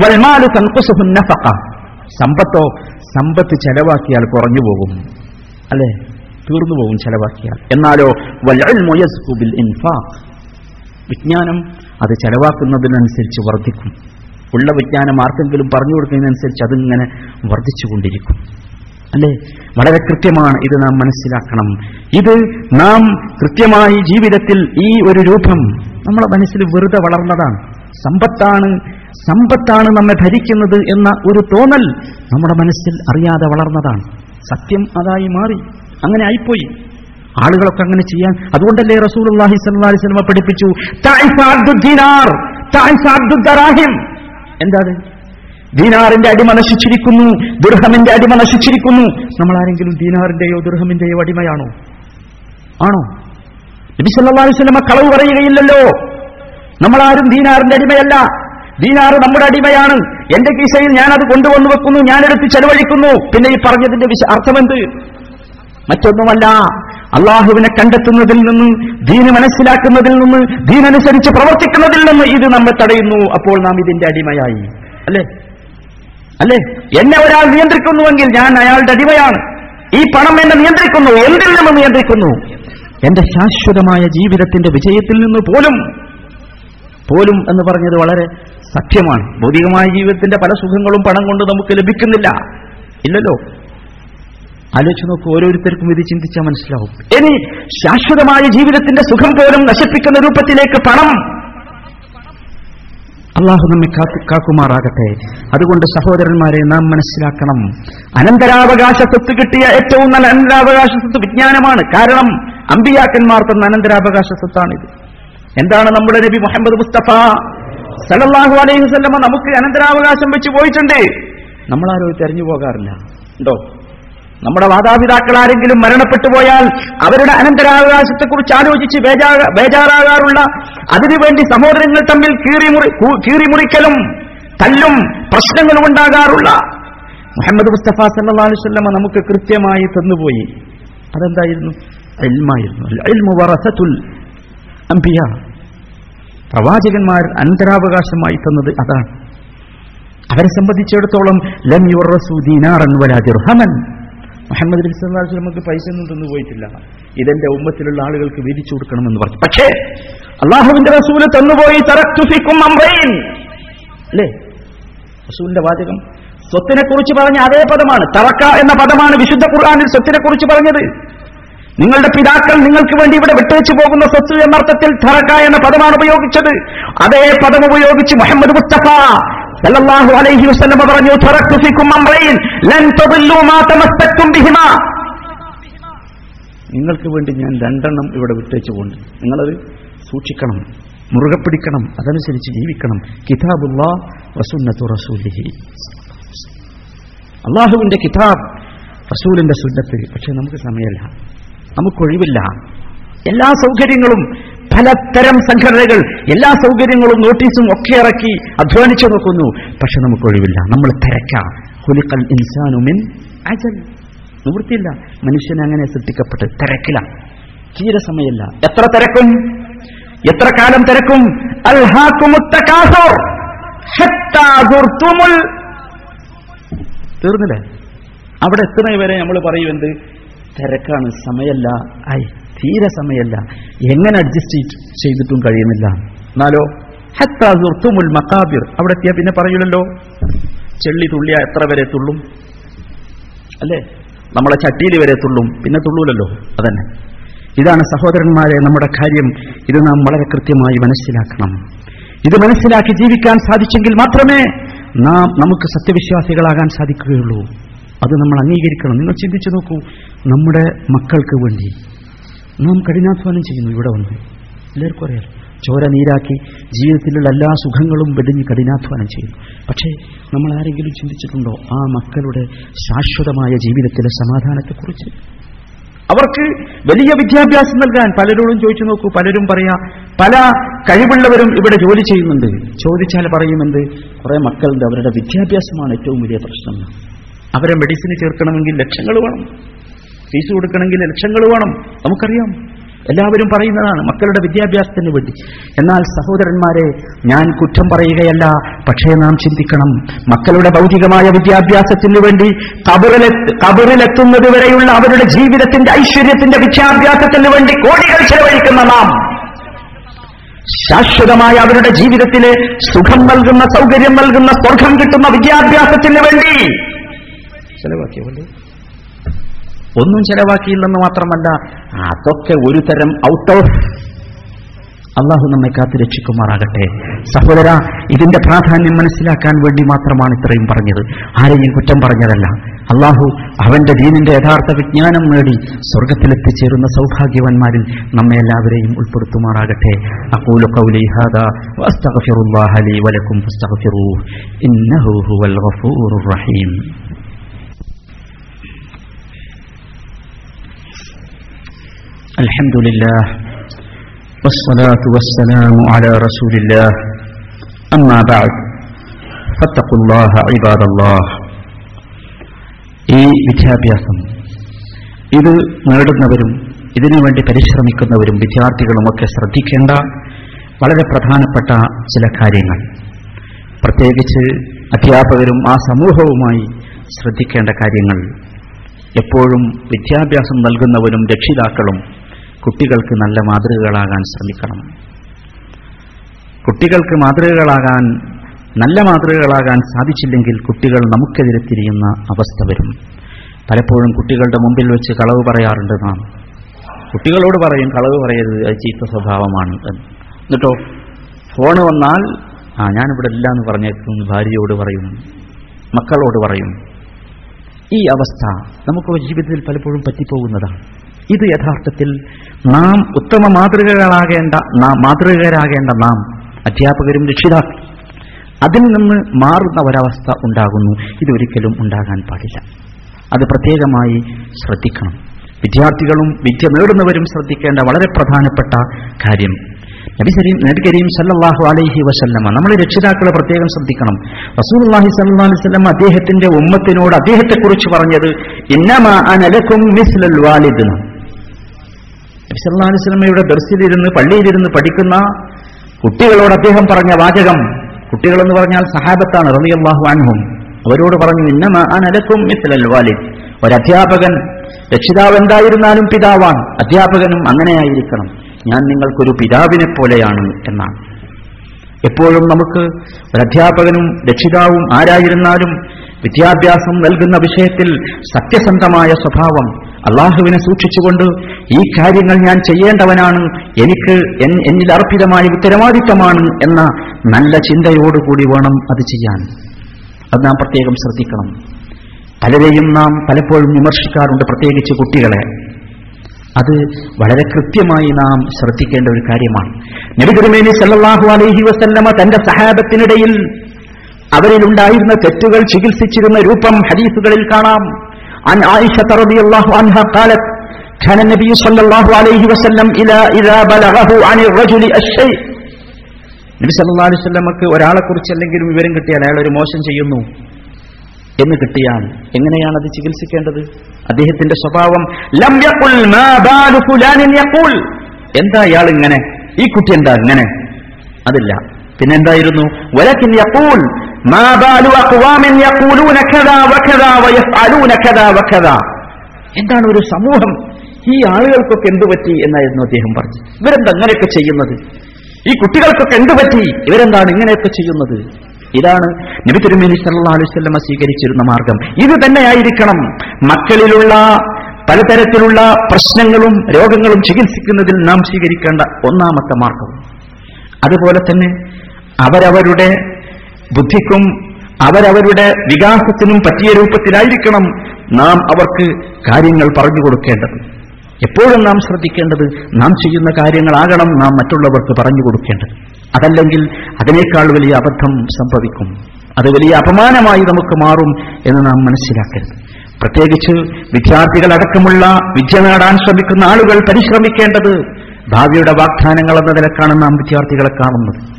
വൽമാലു നഫഖ. സമ്പത്തോ സമ്പത്ത് ചെലവാക്കിയാൽ കുറഞ്ഞു പോകും. അല്ലേ? തീർന്നു പോകും ചെലവാക്കിയാൽ. എന്നാലോ വൽ ഇൽമു ബിൽ ഇൻഫാഖ്. വിജ്ഞാനം അത് ചെലവാക്കുന്നതിനനുസരിച്ച് വർദ്ധിക്കും. ഉള്ള വിജ്ഞാനം ആർക്കെങ്കിലും പറഞ്ഞു കൊടുക്കുന്നതിനനുസരിച്ച് അതിങ്ങനെ വർദ്ധിച്ചുകൊണ്ടിരിക്കും. അല്ലെ? വളരെ കൃത്യമാണ് ഇത് നാം മനസ്സിലാക്കണം. ഇത് നാം കൃത്യമായി ജീവിതത്തിൽ ഈ ഒരു രൂപം നമ്മളെ മനസ്സിൽ വെറുതെ വളർന്നതാണ്. സമ്പത്താണ് സമ്പത്താണ് നമ്മെ ഭരിക്കുന്നത് എന്ന ഒരു തോന്നൽ നമ്മുടെ മനസ്സിൽ അറിയാതെ വളർന്നതാണ്. സത്യം അതായി മാറി. അങ്ങനെ ആയിപ്പോയി. ആളുകളൊക്കെ അങ്ങനെ ചെയ്യാൻ അതുകൊണ്ടല്ലേ റസൂൽ അള്ളാഹി അലൈഹി വസല്ലം പഠിപ്പിച്ചു? എന്താണ്? ദീനാറിന്റെ അടിമ നശിച്ചിരിക്കുന്നു ദുർഹമിന്റെ അടിമ നശിച്ചിരിക്കുന്നു. നമ്മൾ ആരെങ്കിലും ദീനാറിന്റെയോ ദുർഹമിന്റെയോ അടിമയാണോ? ആണോ? നബി അലൈഹി വസല്ലം കളവ് പറയുകയില്ലല്ലോ. നമ്മളാരും ദീനാറിന്റെ അടിമയല്ല. ദീനാറ് നമ്മുടെ അടിമയാണ്. എന്റെ കീശയിൽ ഞാൻ അത് കൊണ്ടുവന്നു വെക്കുന്നു ഞാനെടുത്ത് ചെലവഴിക്കുന്നു. പിന്നെ ഈ പറഞ്ഞതിന്റെ വിശ അർത്ഥമെന്ത്? മറ്റൊന്നുമല്ല. അള്ളാഹുവിനെ കണ്ടെത്തുന്നതിൽ നിന്ന് ദീന് മനസ്സിലാക്കുന്നതിൽ നിന്ന് ദീനനുസരിച്ച് പ്രവർത്തിക്കുന്നതിൽ നിന്ന് ഇത് നമ്മെ തടയുന്നു. അപ്പോൾ നാം ഇതിന്റെ അടിമയായി. അല്ലേ? അല്ലേ? എന്നെ ഒരാൾ നിയന്ത്രിക്കുന്നുവെങ്കിൽ ഞാൻ അയാളുടെ അടിമയാണ്. ഈ പണം എന്നെ നിയന്ത്രിക്കുന്നു. എന്തിൽ നിന്ന് നിയന്ത്രിക്കുന്നു? എന്റെ ശാശ്വതമായ ജീവിതത്തിന്റെ വിജയത്തിൽ നിന്ന് പോലും പോലും എന്ന് പറഞ്ഞത് വളരെ സത്യമാണ് ഭൗതികമായ ജീവിതത്തിന്റെ പല സുഖങ്ങളും പണം കൊണ്ട് നമുക്ക് ലഭിക്കുന്നില്ല. ഇല്ലല്ലോ. ആലോചിച്ച് നോക്കൂ ഓരോരുത്തർക്കും ഇത് ചിന്തിച്ചാൽ മനസ്സിലാവും. ഇനി ശാശ്വതമായ ജീവിതത്തിന്റെ സുഖം പോലും നശിപ്പിക്കുന്ന രൂപത്തിലേക്ക് പണം. അള്ളാഹു നമ്മെ കാക്കുമാറാകട്ടെ. അതുകൊണ്ട് സഹോദരന്മാരെ നാം മനസ്സിലാക്കണം. അനന്തരാവകാശ സ്വത്ത് കിട്ടിയ ഏറ്റവും നല്ല അനന്തരാവകാശ സ്വത്ത് വിജ്ഞാനമാണ്. കാരണം അമ്പിയാക്കന്മാർ തന്ന അനന്തരാവകാശ സ്വത്താണിത്. എന്താണ് നമ്മുടെ നബി മുഹമ്മദ് മുസ്തഫ? സല്ലല്ലാഹു അലൈഹി വസല്ലമ നമുക്ക് അനന്തരാവകാശം വെച്ച് പോയിട്ടുണ്ട്. നമ്മളാരോ തെരഞ്ഞു പോകാറില്ല. ഉണ്ടോ? നമ്മുടെ മാതാപിതാക്കൾ ആരെങ്കിലും മരണപ്പെട്ടു പോയാൽ അവരുടെ അനന്തരാവകാശത്തെക്കുറിച്ച് ആലോചിച്ച് ബേജാ- ബേജാറാകാറുള്ള അതിനുവേണ്ടി സഹോദരങ്ങൾ തമ്മിൽ കീറിമുറി കീറിമുറിക്കലും തല്ലും പ്രശ്നങ്ങളും ഉണ്ടാകാറുള്ള മുഹമ്മദ് മുസ്തഫ സല്ലാ അലുസല്ലമ നമുക്ക് കൃത്യമായി തന്നുപോയി. അതെന്തായിരുന്നു? വറസത്തുൽ അംബിയ. പ്രവാചകന്മാർ അനന്തരാവകാശമായി തന്നത് അതാണ്. അവരെ സംബന്ധിച്ചിടത്തോളം ലം യുറസു ദീനാറൻ വലാ ദിർഹമൻ. മുഹമ്മദ് നബി അലൈഹി വസല്ലമക്ക് പൈസ ഒന്നും തന്നു പോയിട്ടില്ല. ഇതെന്റെ ഉമ്മത്തിലുള്ള ആളുകൾക്ക് വീതിച്ചു കൊടുക്കണമെന്ന് പറഞ്ഞു. പക്ഷേ അള്ളാഹുവിന്റെ റസൂൽ തന്നുപോയി തറക്തു ഫിക്കും അംറൈൻ. അല്ലേ? റസൂലിന്റെ വാചകം സ്വത്തിനെ കുറിച്ച് പറഞ്ഞ അതേ പദമാണ്. തറക്ക എന്ന പദമാണ് വിശുദ്ധ ഖുർആാനിൽ സ്വത്തിനെ കുറിച്ച് പറഞ്ഞത്. നിങ്ങളുടെ പിതാക്കൾ നിങ്ങൾക്ക് വേണ്ടി ഇവിടെ വിട്ടുവെച്ചു പോകുന്ന സ്വത്ത് എന്നർത്ഥത്തിൽ ധറക്ക എന്ന പദമാണ് ഉപയോഗിച്ചത്. അതേ പദം ഉപയോഗിച്ച് മുഹമ്മദ് മുസ്തഫ സല്ലല്ലാഹു അലൈഹി വസല്ലം പറഞ്ഞു തറക്തു ഫിക്കും അംറൈൻ ലൻ തദല്ലു മാ തമസ്തക്തും ബിഹിമാ. നിങ്ങൾക്ക് വേണ്ടി ഞാൻ രണ്ടെണ്ണം ഇവിടെ വിട്ടേച്ചു പോകുന്നു. നിങ്ങളത് സൂക്ഷിക്കണം മുറുകെ പിടിക്കണം അതനുസരിച്ച് ജീവിക്കണം. കിതാബുല്ലാ വസുന്നത്തു റസൂലിഹി. അള്ളാഹുവിന്റെ കിതാബ് റസൂലിന്റെ സുന്നത്ത് പക്ഷെ നമുക്ക് സമയമല്ല. നമുക്കൊഴിവില്ല. എല്ലാ സൗകര്യങ്ങളും പലതരം സംഘടനകൾ എല്ലാ സൗകര്യങ്ങളും നോട്ടീസും ഒക്കെ ഇറക്കി അധ്വാനിച്ചു നോക്കുന്നു. പക്ഷെ നമുക്കൊഴിവില്ല. നമ്മൾ തിരക്കാം. ഹുലിക്കൽ അജൽ. നിവൃത്തിയില്ല. മനുഷ്യൻ അങ്ങനെ സൃഷ്ടിക്കപ്പെട്ട് തിരക്കില്ല. തീരെ സമയമല്ല. എത്ര തിരക്കും? എത്ര കാലം തിരക്കും? തീർന്നില്ലേ? അവിടെ എത്തുന്നവരെ നമ്മൾ പറയും എന്ത്? തിരക്കാണ്. സമയല്ല ഐ തീരെ സമയല്ല എങ്ങനെ അഡ്ജസ്റ്റ് ചെയ്തിട്ടും കഴിയുന്നില്ല. എന്നാലോ ഹത്താസുർത്തുമുൽ മക്കാബിർ അവിടെ എത്തിയാൽ പിന്നെ പറയൂലല്ലോ. ചെള്ളി തുള്ളിയ എത്ര വരെ തുള്ളും? അല്ലേ? നമ്മളെ ചട്ടിയിൽ വരെ തുള്ളും. പിന്നെ തുള്ളൂലല്ലോ. അതന്നെ. ഇതാണ് സഹോദരന്മാരെ നമ്മുടെ കാര്യം. ഇത് നാം വളരെ കൃത്യമായി മനസ്സിലാക്കണം. ഇത് മനസ്സിലാക്കി ജീവിക്കാൻ സാധിച്ചെങ്കിൽ മാത്രമേ നാം നമുക്ക് സത്യവിശ്വാസികളാകാൻ സാധിക്കുകയുള്ളൂ. അത് നമ്മൾ അംഗീകരിക്കണം. നിങ്ങൾ ചിന്തിച്ചു നോക്കൂ നമ്മുടെ മക്കൾക്ക് വേണ്ടി നാം കഠിനാധ്വാനം ചെയ്യുന്നു ഇവിടെ വന്ന്. എല്ലാവർക്കും അറിയാം. ചോര നീരാക്കി ജീവിതത്തിലുള്ള എല്ലാ സുഖങ്ങളും വെടിഞ്ഞ് കഠിനാധ്വാനം ചെയ്യുന്നു. പക്ഷേ നമ്മൾ ആരെങ്കിലും ചിന്തിച്ചിട്ടുണ്ടോ? ആ മക്കളുടെ ശാശ്വതമായ ജീവിതത്തിലെ സമാധാനത്തെക്കുറിച്ച്? അവർക്ക് വലിയ വിദ്യാഭ്യാസം നൽകാൻ പലരോടും ചോദിച്ചു നോക്കൂ. പലരും പറയാ പല കഴിവുള്ളവരും ഇവിടെ ജോലി ചെയ്യുന്നുണ്ട്. ചോദിച്ചാൽ പറയുമെന്ത്? കുറെ മക്കളുണ്ട്. അവരുടെ വിദ്യാഭ്യാസമാണ് ഏറ്റവും വലിയ പ്രശ്നം. അവരെ മെഡിസിന് ചേർക്കണമെങ്കിൽ ലക്ഷങ്ങൾ വേണം. ഫീസ് കൊടുക്കണമെങ്കിൽ ലക്ഷങ്ങൾ വേണം. നമുക്കറിയാം. എല്ലാവരും പറയുന്നതാണ് മക്കളുടെ വിദ്യാഭ്യാസത്തിന് വേണ്ടി. എന്നാൽ സഹോദരന്മാരെ ഞാൻ കുറ്റം പറയുകയല്ല പക്ഷേ നാം ചിന്തിക്കണം. മക്കളുടെ ഭൗതികമായ വിദ്യാഭ്യാസത്തിന് വേണ്ടി കബറിലെ കബറിലെത്തുന്നത് വരെയുള്ള അവരുടെ ജീവിതത്തിന്റെ ഐശ്വര്യത്തിന്റെ വിദ്യാഭ്യാസത്തിന് വേണ്ടി കോടികൾ ചെലവഴിക്കുന്ന നാം. ശാശ്വതമായ അവരുടെ ജീവിതത്തിലെ സുഖം നൽകുന്ന സൗകര്യം നൽകുന്ന സ്വർഗം കിട്ടുന്ന വിദ്യാഭ്യാസത്തിന് വേണ്ടി ചെലവാക്കിയല്ലേ ഒന്നും ചെലവാക്കിയില്ലെന്ന് മാത്രമല്ല അതൊക്കെ ഒരു തരം ഔട്ട് ഓഫ് അള്ളാഹു നമ്മെ കാത്തു രക്ഷിക്കുമാറാകട്ടെ. സഹോദര ഇതിന്റെ പ്രാധാന്യം മനസ്സിലാക്കാൻ വേണ്ടി മാത്രമാണ് ഇത്രയും പറഞ്ഞത്. ആരെയും കുറ്റം പറഞ്ഞതല്ല. അള്ളാഹു അവന്റെ ദീനിന്റെ യഥാർത്ഥ വിജ്ഞാനം നേടി സ്വർഗത്തിലെത്തിച്ചേരുന്ന സൗഭാഗ്യവാന്മാരിൽ നമ്മെ എല്ലാവരെയും ഉൾപ്പെടുത്തുമാറാകട്ടെ. അഖൂലു ഖൗലി ഹാദാ ലീ ഇന്നഹു ഗഫൂറുർ റഹീം. الحمد لله والصلاة والسلام على رسول الله أما بعد فاتقوا الله عباد الله ഈ വിദ്യാഭ്യാസം ഇത് നേടുന്നവരും ഇതിനുവേണ്ടി പരിശ്രമിക്കുന്നവരും വിദ്യാർത്ഥികളുമൊക്കെ ശ്രദ്ധിക്കേണ്ട വളരെ പ്രധാനപ്പെട്ട ചില കാര്യങ്ങൾ പ്രത്യേകിച്ച് അധ്യാപകരും ആ സമൂഹവുമായി ശ്രദ്ധിക്കേണ്ട കാര്യങ്ങൾ എപ്പോഴും വിദ്യാഭ്യാസം നൽകുന്നവരും രക്ഷിതാക്കളും കുട്ടികൾക്ക് നല്ല മാതൃകകളാകാൻ ശ്രമിക്കണം. കുട്ടികൾക്ക് മാതൃകകളാകാൻ നല്ല മാതൃകകളാകാൻ സാധിച്ചില്ലെങ്കിൽ കുട്ടികൾ നമുക്കെതിരെ തിരിയുന്ന അവസ്ഥ വരും. പലപ്പോഴും കുട്ടികളുടെ മുമ്പിൽ വെച്ച് കളവ് പറയാറുണ്ട് നാം. കുട്ടികളോട് പറയും കളവ് പറയരുത് അത് ചീത്ത സ്വഭാവമാണ്. എന്നിട്ടോ ഫോൺ വന്നാൽ ആ ഞാനിവിടെ ഇല്ല എന്ന് പറഞ്ഞേക്കും ഭാര്യയോട് പറയും മക്കളോട് പറയും. ഈ അവസ്ഥ നമുക്ക് ജീവിതത്തിൽ പലപ്പോഴും പറ്റിപ്പോകുന്നതാണ്. ഇത് യഥാർത്ഥത്തിൽ നാം ഉത്തമ മാതൃകകളാകേണ്ട മാതൃകരാകേണ്ട നാം അധ്യാപകരും രക്ഷിതാക്കൾ അതിൽ നിന്ന് മാറുന്ന ഒരവസ്ഥ ഉണ്ടാകുന്നു. ഇതൊരിക്കലും ഉണ്ടാകാൻ പാടില്ല. അത് പ്രത്യേകമായി ശ്രദ്ധിക്കണം. വിദ്യാർത്ഥികളും വിദ്യ നേടുന്നവരും ശ്രദ്ധിക്കേണ്ട വളരെ പ്രധാനപ്പെട്ട കാര്യം. നബിസരീം സരീം സല്ലല്ലാഹു അലൈഹി വസല്ലമ നമ്മൾ രക്ഷിതാക്കളെ പ്രത്യേകം ശ്രദ്ധിക്കണം. റസൂലുള്ളാഹി സല്ലല്ലാഹു അലൈഹി അദ്ദേഹത്തിന്റെ ഉമ്മത്തിനോട് അദ്ദേഹത്തെക്കുറിച്ച് പറഞ്ഞത് ഇന്നമാ അനലക്കും മിസ്ലൽ വാലിദ്. വസല്ലമയുടെ ദർസിലിരുന്ന് പള്ളിയിലിരുന്ന് പഠിക്കുന്ന കുട്ടികളോട് അദ്ദേഹം പറഞ്ഞ വാചകം കുട്ടികളെന്ന് പറഞ്ഞാൽ സഹാബത്താണ് റളിയല്ലാഹു അൻഹും. അവരോട് പറഞ്ഞു ഇന്നമാ അനലക്കും വാലിദ്. ഒരധ്യാപകൻ രക്ഷിതാവ് എന്തായിരുന്നാലും പിതാവാണ്. അധ്യാപകനും അങ്ങനെയായിരിക്കണം. ഞാൻ നിങ്ങൾക്കൊരു പിതാവിനെ പോലെയാണ് എന്നാണ്. എപ്പോഴും നമുക്ക് ഒരു അധ്യാപകനും രക്ഷിതാവും ആരായിരുന്നാലും വിദ്യാഭ്യാസം നൽകുന്ന വിഷയത്തിൽ സത്യസന്ധമായ സ്വഭാവം അള്ളാഹുവിനെ സൂക്ഷിച്ചുകൊണ്ട് ഈ കാര്യങ്ങൾ ഞാൻ ചെയ്യേണ്ടവനാണ്. എനിക്ക് എന്നിൽ അർപ്പിതമായ ഉത്തരവാദിത്തമാണ് എന്ന നല്ല ചിന്തയോടുകൂടി വേണം അത് ചെയ്യാൻ. അത് നാം പ്രത്യേകം ശ്രദ്ധിക്കണം. പലരെയും നാം പലപ്പോഴും വിമർശിക്കാറുണ്ട് പ്രത്യേകിച്ച് കുട്ടികളെ. അത് വളരെ കൃത്യമായി നാം ശ്രദ്ധിക്കേണ്ട ഒരു കാര്യമാണ്. നബി സല്ലാഹു അലൈഹി വസല്ലമ തന്റെ സഹാബത്തിനിടയിൽ അവരിലുണ്ടായിരുന്ന തെറ്റുകൾ ചികിത്സിച്ചിരുന്ന രൂപം ഹദീസുകളിൽ കാണാം. عن عائشة رضي الله عنها قالت كان النبي صلى الله عليه وسلم إلى إذا بلغه عن الرجل الشيء നബി സല്ലല്ലാഹു അലൈഹി വസല്ലമക്ക് ഒരാളെ കുറിച്ച് എന്തെങ്കിലും വിവരം കിട്ടിയാൽ അയാൾ ഒരു മോശം ചെയ്യുന്നു എന്ന് കിട്ടിയാൽ എങ്ങനെയാണ് അത് ചികിത്സിക്കേണ്ടത് അദ്ദേഹത്തിന്റെ സ്വഭാവം ലം യഖുൽ മാ ബാലു ഫുലാനിൻ യഖുൽ എന്താ ഇയാൾ ഇങ്ങനെ ഈ കുട്ടി എന്താ ഇങ്ങനെ അതില്ല പിന്നെ എന്തായിരുന്നു വലക്കിൻ യഖൂൽ എന്താണ് ഒരു സമൂഹം? ഈ ആളുകൾക്കൊക്കെ എന്തു പറ്റി എന്നായിരുന്നു അദ്ദേഹം പറഞ്ഞു ഇവരെന്താ അങ്ങനെയൊക്കെ ചെയ്യുന്നത്? ഈ കുട്ടികൾക്കൊക്കെ എന്തു പറ്റി? ഇവരെന്താണ് ഇങ്ങനെയൊക്കെ ചെയ്യുന്നത്? ഇതാണ് നബി തിരുമേനി സല്ലാ അലൈഹി വസല്ലമ സ്വീകരിച്ചിരുന്ന മാർഗം. ഇത് തന്നെയായിരിക്കണം മക്കളിലുള്ള പലതരത്തിലുള്ള പ്രശ്നങ്ങളും രോഗങ്ങളും ചികിത്സിക്കുന്നതിൽ നാം സ്വീകരിക്കേണ്ട ഒന്നാമത്തെ മാർഗം. അതുപോലെ തന്നെ അവരവരുടെ ബുദ്ധിക്കും അവരവരുടെ വികാസത്തിനും പറ്റിയ രൂപത്തിലായിരിക്കണം നാം അവർക്ക് കാര്യങ്ങൾ പറഞ്ഞു കൊടുക്കേണ്ടത്. എപ്പോഴും നാം ശ്രദ്ധിക്കേണ്ടത് നാം ചെയ്യുന്ന കാര്യങ്ങളാകണം നാം മറ്റുള്ളവർക്ക് പറഞ്ഞു കൊടുക്കേണ്ടത്. അതല്ലെങ്കിൽ അതിനേക്കാൾ വലിയ അബദ്ധം സംഭവിക്കും. അത് വലിയ അപമാനമായി നമുക്ക് മാറും എന്ന് നാം മനസ്സിലാക്കരുത്. പ്രത്യേകിച്ച് വിദ്യാർത്ഥികളടക്കമുള്ള വിദ്യ നേടാൻ ശ്രമിക്കുന്ന ആളുകൾ പരിശ്രമിക്കേണ്ടത് ഭാവിയുടെ വാഗ്ദാനങ്ങൾ എന്ന നിലക്കാണ് നാം വിദ്യാർത്ഥികളെ കാണുന്നത്.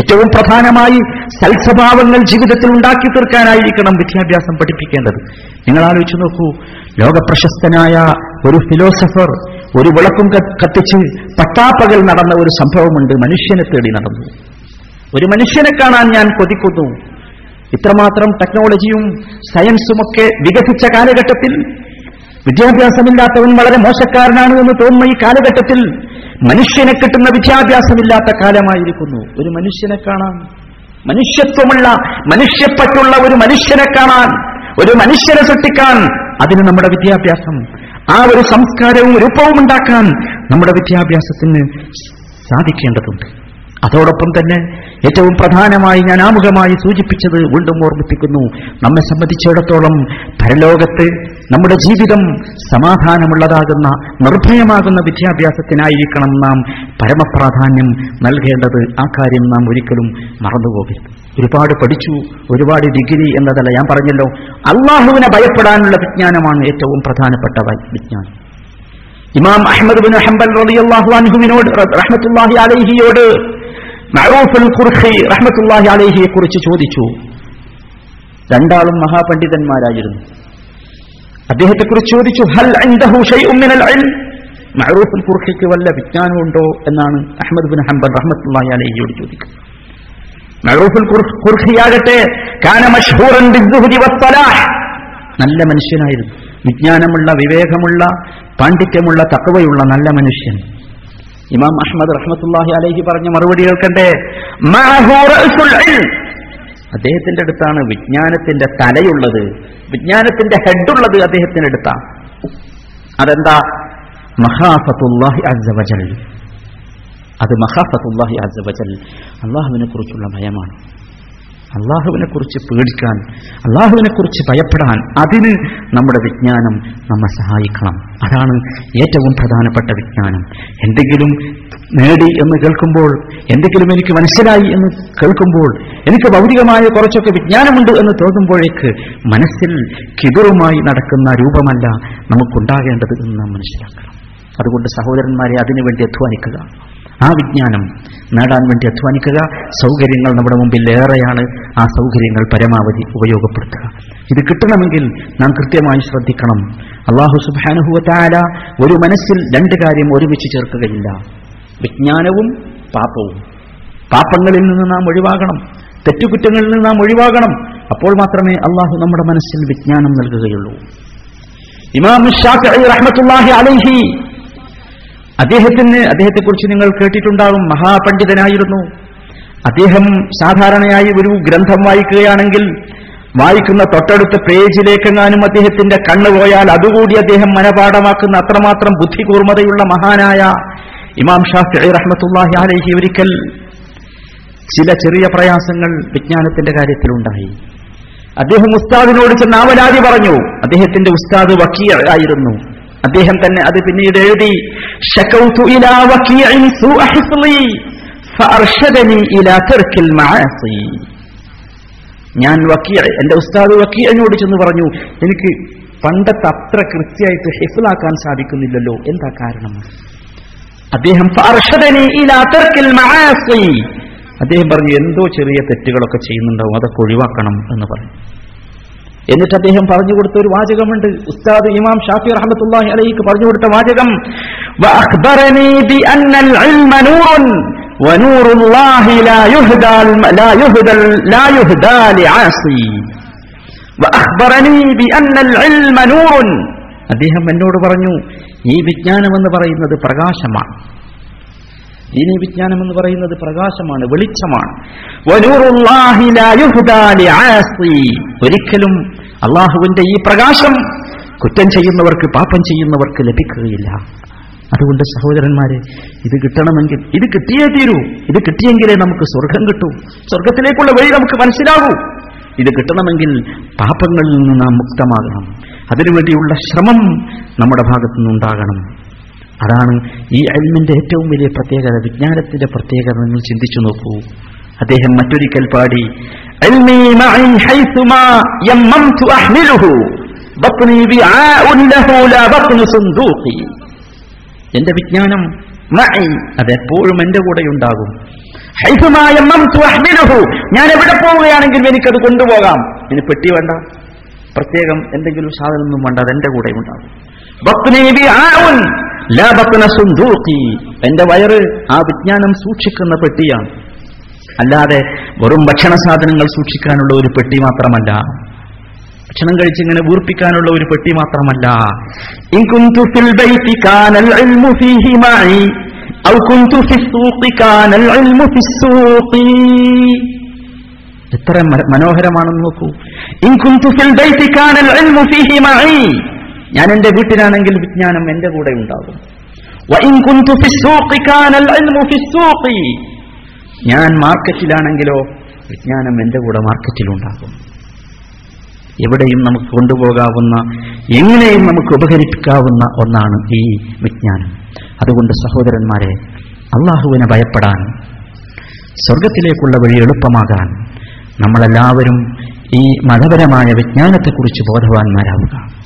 ഏറ്റവും പ്രധാനമായി സൽസ്വഭാവങ്ങൾ ജീവിതത്തിൽ ഉണ്ടാക്കി തീർക്കാനായിരിക്കണം വിദ്യാഭ്യാസം പഠിപ്പിക്കേണ്ടത്. നിങ്ങൾ ആലോചിച്ചു നോക്കൂ ലോകപ്രശസ്തനായ ഒരു ഫിലോസഫർ ഒരു വിളക്കും കത്തിച്ച് പട്ടാപ്പകൽ നടന്ന ഒരു സംഭവമുണ്ട് മനുഷ്യനെ തേടി നടന്നു. ഒരു മനുഷ്യനെ കാണാൻ ഞാൻ കൊതിക്കുന്നു. ഇത്രമാത്രം ടെക്നോളജിയും സയൻസും ഒക്കെ വികസിച്ച കാലഘട്ടത്തിൽ വിദ്യാഭ്യാസമില്ലാത്തവൻ വളരെ മോശക്കാരനാണ് എന്ന് തോന്നുന്ന ഈ കാലഘട്ടത്തിൽ മനുഷ്യനെ കിട്ടുന്ന വിദ്യാഭ്യാസമില്ലാത്ത കാലമായിരിക്കുന്നു. ഒരു മനുഷ്യനെ കാണാൻ മനുഷ്യത്വമുള്ള മനുഷ്യപ്പറ്റുള്ള ഒരു മനുഷ്യനെ കാണാൻ ഒരു മനുഷ്യനെ സൃഷ്ടിക്കാൻ അതിന് നമ്മുടെ വിദ്യാഭ്യാസം ആ ഒരു സംസ്കാരവും രൂപവും ഉണ്ടാക്കാൻ നമ്മുടെ വിദ്യാഭ്യാസത്തിന് സാധിക്കേണ്ടതുണ്ട്. അതോടൊപ്പം തന്നെ ഏറ്റവും പ്രധാനമായി ഞാൻ ആമുഖമായി സൂചിപ്പിച്ചത് വീണ്ടും ഓർമ്മിപ്പിക്കുന്നു. നമ്മെ സംബന്ധിച്ചിടത്തോളം പരലോകത്ത് നമ്മുടെ ജീവിതം സമാധാനമുള്ളതാകുന്ന നിർഭയമാകുന്ന വിദ്യാഭ്യാസത്തിനായിരിക്കണം നാം പരമപ്രാധാന്യം നൽകേണ്ടത്. ആ കാര്യം നാം ഒരിക്കലും മറന്നുപോകരുത്. ഒരുപാട് പഠിച്ചു ഒരുപാട് ഡിഗ്രി എന്നതല്ല ഞാൻ പറഞ്ഞല്ലോ. അള്ളാഹുവിനെ ഭയപ്പെടാനുള്ള വിജ്ഞാനമാണ് ഏറ്റവും പ്രധാനപ്പെട്ട വിജ്ഞാനം. ഇമാം അഹമ്മദ് ബിൻ ഹംബൽ റളിയല്ലാഹു അൻഹുവിനോട് റഹ്മത്തുള്ളാഹി അലൈഹിയോട് മഅറൂഫുൽ ഖുർഖി റഹ്മത്തുള്ളാഹി അലൈഹിയെ കുറിച്ച് ചോദിച്ചു. രണ്ടാളും മഹാപണ്ഡിതന്മാരായിരുന്നു. അദ്ദേഹത്തെക്കുറിച്ച് ചോദിച്ചു ഹൽ മഅറൂഫുൽ ഖുർഖിക്ക് വല്ല വിജ്ഞാനമുണ്ടോ എന്നാണ് അഹമ്മദ് ബിൻ ചോദിക്കുന്നത് ഖുർ- ഖുർഖിയാകട്ടെ കാന മഷ്ഹൂറൻ ബിസ്സുഹ്ദി വസ്സലാഹ്. നല്ല മനുഷ്യനായിരുന്നു. വിജ്ഞാനമുള്ള വിവേകമുള്ള പാണ്ഡിത്യമുള്ള തക്കവയുള്ള നല്ല മനുഷ്യൻ. ഇമാം അഹമ്മദ് റഹ്മത്തുള്ളാഹി അലൈഹി പറഞ്ഞ മറുപടി കേൾക്കണ്ടേ. അദ്ദേഹത്തിന്റെ അടുത്താണ് വിജ്ഞാനത്തിന്റെ തലയുള്ളത്. വിജ്ഞാനത്തിന്റെ ഹെഡുള്ളത് അദ്ദേഹത്തിന്റെ അടുത്താണ്. അതെന്താ? മഹാഫത്തുല്ലാഹി അസ്സവജൽ അത് മഹാഫത്തുല്ലാഹി അസ്സവജൽ അള്ളാഹുവിനെ കുറിച്ചുള്ള ഭയമാണ്. അള്ളാഹുവിനെ കുറിച്ച് പേടിക്കാൻ അള്ളാഹുവിനെ കുറിച്ച് ഭയപ്പെടാൻ അതിന് നമ്മുടെ വിജ്ഞാനം നമ്മെ സഹായിക്കണം. അതാണ് ഏറ്റവും പ്രധാനപ്പെട്ട വിജ്ഞാനം. എന്തെങ്കിലും നേടി എന്ന് കേൾക്കുമ്പോൾ എന്തെങ്കിലും എനിക്ക് മനസ്സിലായി എന്ന് കേൾക്കുമ്പോൾ എനിക്ക് ഭൗതികമായ കുറച്ചൊക്കെ വിജ്ഞാനമുണ്ട് എന്ന് തോന്നുമ്പോഴേക്ക് മനസ്സിൽ കിബിറുമായി നടക്കുന്ന രൂപമല്ല നമുക്കുണ്ടാകേണ്ടത് എന്ന് നാം മനസ്സിലാക്കണം. അതുകൊണ്ട് സഹോദരന്മാരെ അതിനുവേണ്ടി അധ്വാനിക്കുക. ആ വിജ്ഞാനം നേടാൻ വേണ്ടി അധ്വാനിക്കുക. സൗകര്യങ്ങൾ നമ്മുടെ മുമ്പിൽ ഏറെയാണ്. ആ സൗകര്യങ്ങൾ പരമാവധി ഉപയോഗപ്പെടുത്തുക. ഇത് കിട്ടണമെങ്കിൽ നാം കൃത്യമായി ശ്രദ്ധിക്കണം. അള്ളാഹു സുബാനുഭവത്തായ ഒരു മനസ്സിൽ രണ്ട് കാര്യം ഒരുമിച്ച് ചേർക്കുകയില്ല. വിജ്ഞാനവും പാപവും. പാപങ്ങളിൽ നിന്ന് നാം ഒഴിവാകണം. തെറ്റുകുറ്റങ്ങളിൽ നിന്ന് നാം ഒഴിവാകണം. അപ്പോൾ മാത്രമേ അള്ളാഹു നമ്മുടെ മനസ്സിൽ വിജ്ഞാനം നൽകുകയുള്ളൂ. ഇമാം അലൈഹി അദ്ദേഹത്തിന് അദ്ദേഹത്തെക്കുറിച്ച് നിങ്ങൾ കേട്ടിട്ടുണ്ടാകും മഹാപണ്ഡിതനായിരുന്നു. അദ്ദേഹം സാധാരണയായി ഒരു ഗ്രന്ഥം വായിക്കുകയാണെങ്കിൽ വായിക്കുന്ന തൊട്ടടുത്ത പേജിലേക്കെങ്ങാനും അദ്ദേഹത്തിന്റെ കണ്ണ് പോയാൽ അതുകൂടി അദ്ദേഹം മനപാഠമാക്കുന്ന അത്രമാത്രം ബുദ്ധികൂർമ്മതയുള്ള മഹാനായ ഇമാം ഷാഫി റഹ്മത്തുല്ലാഹി അലൈഹി ഒരിക്കൽ ചില ചെറിയ പ്രയാസങ്ങൾ വിജ്ഞാനത്തിന്റെ കാര്യത്തിലുണ്ടായി. അദ്ദേഹം ഉസ്താദിനോട് ചെന്ന് ആവലാതി പറഞ്ഞു. അദ്ദേഹത്തിന്റെ ഉസ്താദ് വക്കീ ആയിരുന്നു. അദ്ദേഹം തന്നെ അത് പിന്നീട് എഴുതി. ഞാൻ വക്കീ എന്റെ ഉസ്താദ് വക്കീഅനോട് ചെന്ന് പറഞ്ഞു എനിക്ക് പണ്ടത്തെ അത്ര കൃത്യമായിട്ട് ഹിഫിലാക്കാൻ സാധിക്കുന്നില്ലല്ലോ എന്താ കാരണം? അദ്ദേഹം അദ്ദേഹം പറഞ്ഞു എന്തോ ചെറിയ തെറ്റുകളൊക്കെ ചെയ്യുന്നുണ്ടാവും അതൊക്കെ ഒഴിവാക്കണം എന്ന് പറഞ്ഞു. എന്നിട്ട് അദ്ദേഹം പറഞ്ഞു കൊടുത്ത ഒരു വാചകമുണ്ട്. ഉസ്താദ് ഇമാം ഷാഫി റഹമത്തുല്ലാഹി അലൈക്ക് പറഞ്ഞു കൊടുത്ത വാചകം അദ്ദേഹം എന്നോട് പറഞ്ഞു ഈ വിജ്ഞാനം എന്ന് പറയുന്നത് പ്രകാശമാണ്. ദീനീ വിജ്ഞാനം എന്ന് പറയുന്നത് പ്രകാശമാണ് വെളിച്ചമാണ്. ഒരിക്കലും അള്ളാഹുവിന്റെ ഈ പ്രകാശം കുറ്റം ചെയ്യുന്നവർക്ക് പാപം ചെയ്യുന്നവർക്ക് ലഭിക്കുകയില്ല. അതുകൊണ്ട് സഹോദരന്മാരെ ഇത് കിട്ടണമെങ്കിൽ ഇത് കിട്ടിയേ തീരൂ. ഇത് കിട്ടിയെങ്കിലേ നമുക്ക് സ്വർഗം കിട്ടൂ. സ്വർഗത്തിലേക്കുള്ള വഴി നമുക്ക് മനസ്സിലാകൂ. ഇത് കിട്ടണമെങ്കിൽ പാപങ്ങളിൽ നിന്ന് നാം മുക്തമാകണം. അതിനുവേണ്ടിയുള്ള ശ്രമം നമ്മുടെ ഭാഗത്തു നിന്നുണ്ടാകണം അതാണ് ഈ അൽമിന്റെ ഏറ്റവും വലിയ പ്രത്യേകത വിജ്ഞാനത്തിന്റെ പ്രത്യേകത നിങ്ങൾ ചിന്തിച്ചു നോക്കൂ. അദ്ദേഹം മറ്റൊരിക്കൽ പാടി. എന്റെ വിജ്ഞാനം അതെപ്പോഴും എന്റെ കൂടെ ഉണ്ടാകും ഞാൻ എവിടെ പോവുകയാണെങ്കിലും എനിക്കത് കൊണ്ടുപോകാം. ഇനി പെട്ടി വേണ്ട. പ്രത്യേകം എന്തെങ്കിലും സാധനമൊന്നും വേണ്ട അതെന്റെ കൂടെ ഉണ്ടാകും എന്റെ വയറ് ആ വിജ്ഞാനം സൂക്ഷിക്കുന്ന പെട്ടിയാണ്. അല്ലാതെ വെറും ഭക്ഷണ സാധനങ്ങൾ സൂക്ഷിക്കാനുള്ള ഒരു പെട്ടി മാത്രമല്ല. ഭക്ഷണം കഴിച്ചിങ്ങനെ വീർപ്പിക്കാനുള്ള ഒരു പെട്ടി മാത്രമല്ല. എത്ര മനോഹരമാണെന്ന് നോക്കൂ. ഞാൻ എന്റെ വീട്ടിലാണെങ്കിൽ വിജ്ഞാനം എന്റെ കൂടെ ഉണ്ടാകും. ഞാൻ മാർക്കറ്റിലാണെങ്കിലോ വിജ്ഞാനം എന്റെ കൂടെ മാർക്കറ്റിലുണ്ടാകും. എവിടെയും നമുക്ക് കൊണ്ടുപോകാവുന്ന എങ്ങനെയും നമുക്ക് ഉപകരിപ്പിക്കാവുന്ന ഒന്നാണ് ഈ വിജ്ഞാനം. അതുകൊണ്ട് സഹോദരന്മാരെ അള്ളാഹുവിനെ ഭയപ്പെടാൻ സ്വർഗത്തിലേക്കുള്ള വഴി എളുപ്പമാകാൻ നമ്മളെല്ലാവരും ഈ മതപരമായ വിജ്ഞാനത്തെക്കുറിച്ച് ബോധവാന്മാരാവുക.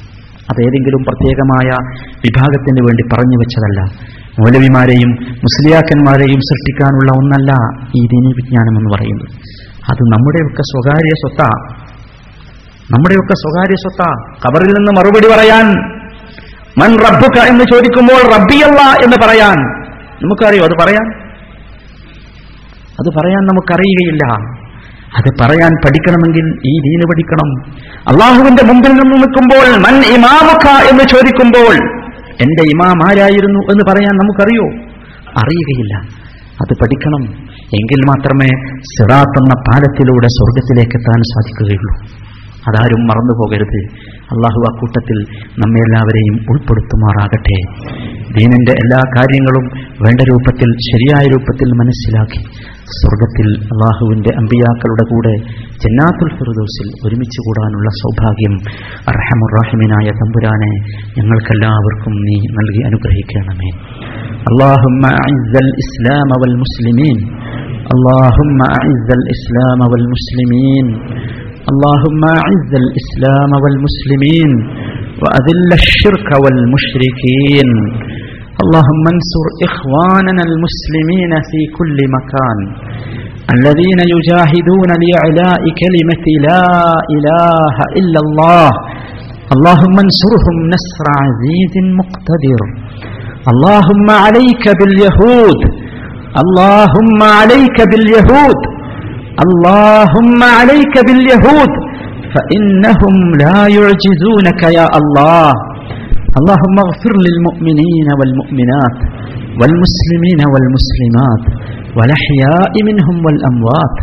അതേതെങ്കിലും പ്രത്യേകമായ വിഭാഗത്തിന് വേണ്ടി പറഞ്ഞു വെച്ചതല്ല. മൗലവിമാരെയും മുസ്ലിയാക്കന്മാരെയും സൃഷ്ടിക്കാനുള്ള ഒന്നല്ല ഈ ദീനി വിജ്ഞാനം എന്ന് പറയുന്നത്. അത് നമ്മുടെയൊക്കെ സ്വകാര്യ സ്വത്ത. നമ്മുടെയൊക്കെ സ്വകാര്യ സ്വത്ത. കബറിൽ നിന്ന് മറുപടി പറയാൻ. മൻ റബ്ബുക എന്ന് ചോദിക്കുമ്പോൾ റബ്ബിയല്ല എന്ന് പറയാൻ. നമുക്കറിയോ? അത് പറയാൻ? അത് പറയാൻ നമുക്കറിയുകയില്ല. അത് പറയാൻ പഠിക്കണമെങ്കിൽ ഈ ദീന് പഠിക്കണം. അള്ളാഹുവിന്റെ മുമ്പിൽ നിന്ന് നിൽക്കുമ്പോൾ മൻ ഇമാമുഖ എന്ന് ചോദിക്കുമ്പോൾ എന്റെ ഇമാം ആരായിരുന്നു എന്ന് പറയാൻ നമുക്കറിയോ? അറിയുകയില്ല. അത് പഠിക്കണം. എങ്കിൽ മാത്രമേ സിറാത്ത് എന്ന പാലത്തിലൂടെ സ്വർഗത്തിലേക്ക് എത്താൻ സാധിക്കുകയുള്ളൂ. അതാരും മറന്നു പോകരുത് അള്ളാഹു ആ കൂട്ടത്തിൽ നമ്മെ എല്ലാവരെയും ഉൾപ്പെടുത്തുമാറാകട്ടെ ദീനിന്റെ എല്ലാ കാര്യങ്ങളും വേണ്ട രൂപത്തിൽ ശരിയായ രൂപത്തിൽ മനസ്സിലാക്കി സ്വർഗത്തിൽ അള്ളാഹുവിന്റെ അമ്പിയാക്കളുടെ കൂടെ ജന്നാത്തുൽ ഫിറുദോസിൽ ഒരുമിച്ച് കൂടാനുള്ള സൗഭാഗ്യം അർഹമുറാഹിമിനായ തമ്പുരാനെ ഞങ്ങൾക്കെല്ലാവർക്കും നീ നൽകി അനുഗ്രഹിക്കണമേ اللهم أعز الإسلام والمسلمين اللهم أعز الإسلام والمسلمين اللهم أعز الإسلام والمسلمين وأذل الشرك والمشركين. اللهم انصر إخواننا المسلمين في كل مكان. الذين يجاهدون لإعلاء كلمة لا إله إلا الله. اللهم انصرهم نصر عزيز مقتدر. اللهم عليك باليهود. اللهم عليك باليهود. اللهم عليك باليهود فإنهم لا يعجزونك يا الله. اللهم اغفر للمؤمنين والمؤمنات والمسلمين والمسلمات والأحياء منهم والأموات.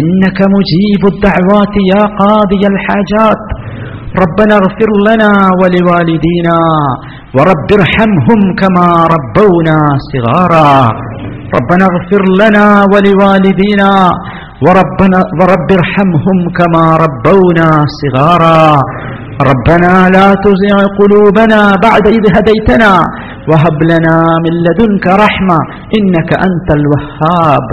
إنك مجيب الدعوات يا قاضي الحاجات. ربنا اغفر لنا ولوالدينا ورب ارحمهم كما ربونا صغارا. ربنا اغفر لنا ولوالدينا وربنا ورب ارحمهم كما ربونا صغارا. ربنا لا تزغ قلوبنا بعد إذ هديتنا. وهب لنا من لدنك رحمة إنك أنت الوهاب.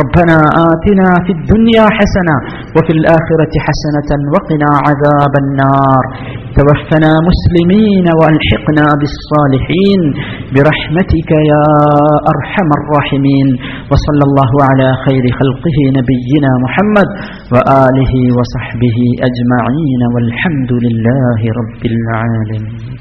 ربنا آتنا في الدنيا حسنة وفي الآخرة حسنة وقنا عذاب النار. توفنا مسلمين وألحقنا بالصالحين. برحمتك يا أرحم الراحمين. وصلى الله على خير خلقه نبينا محمد وآله وصحبه أجمعين. والحمد لله رب العالمين.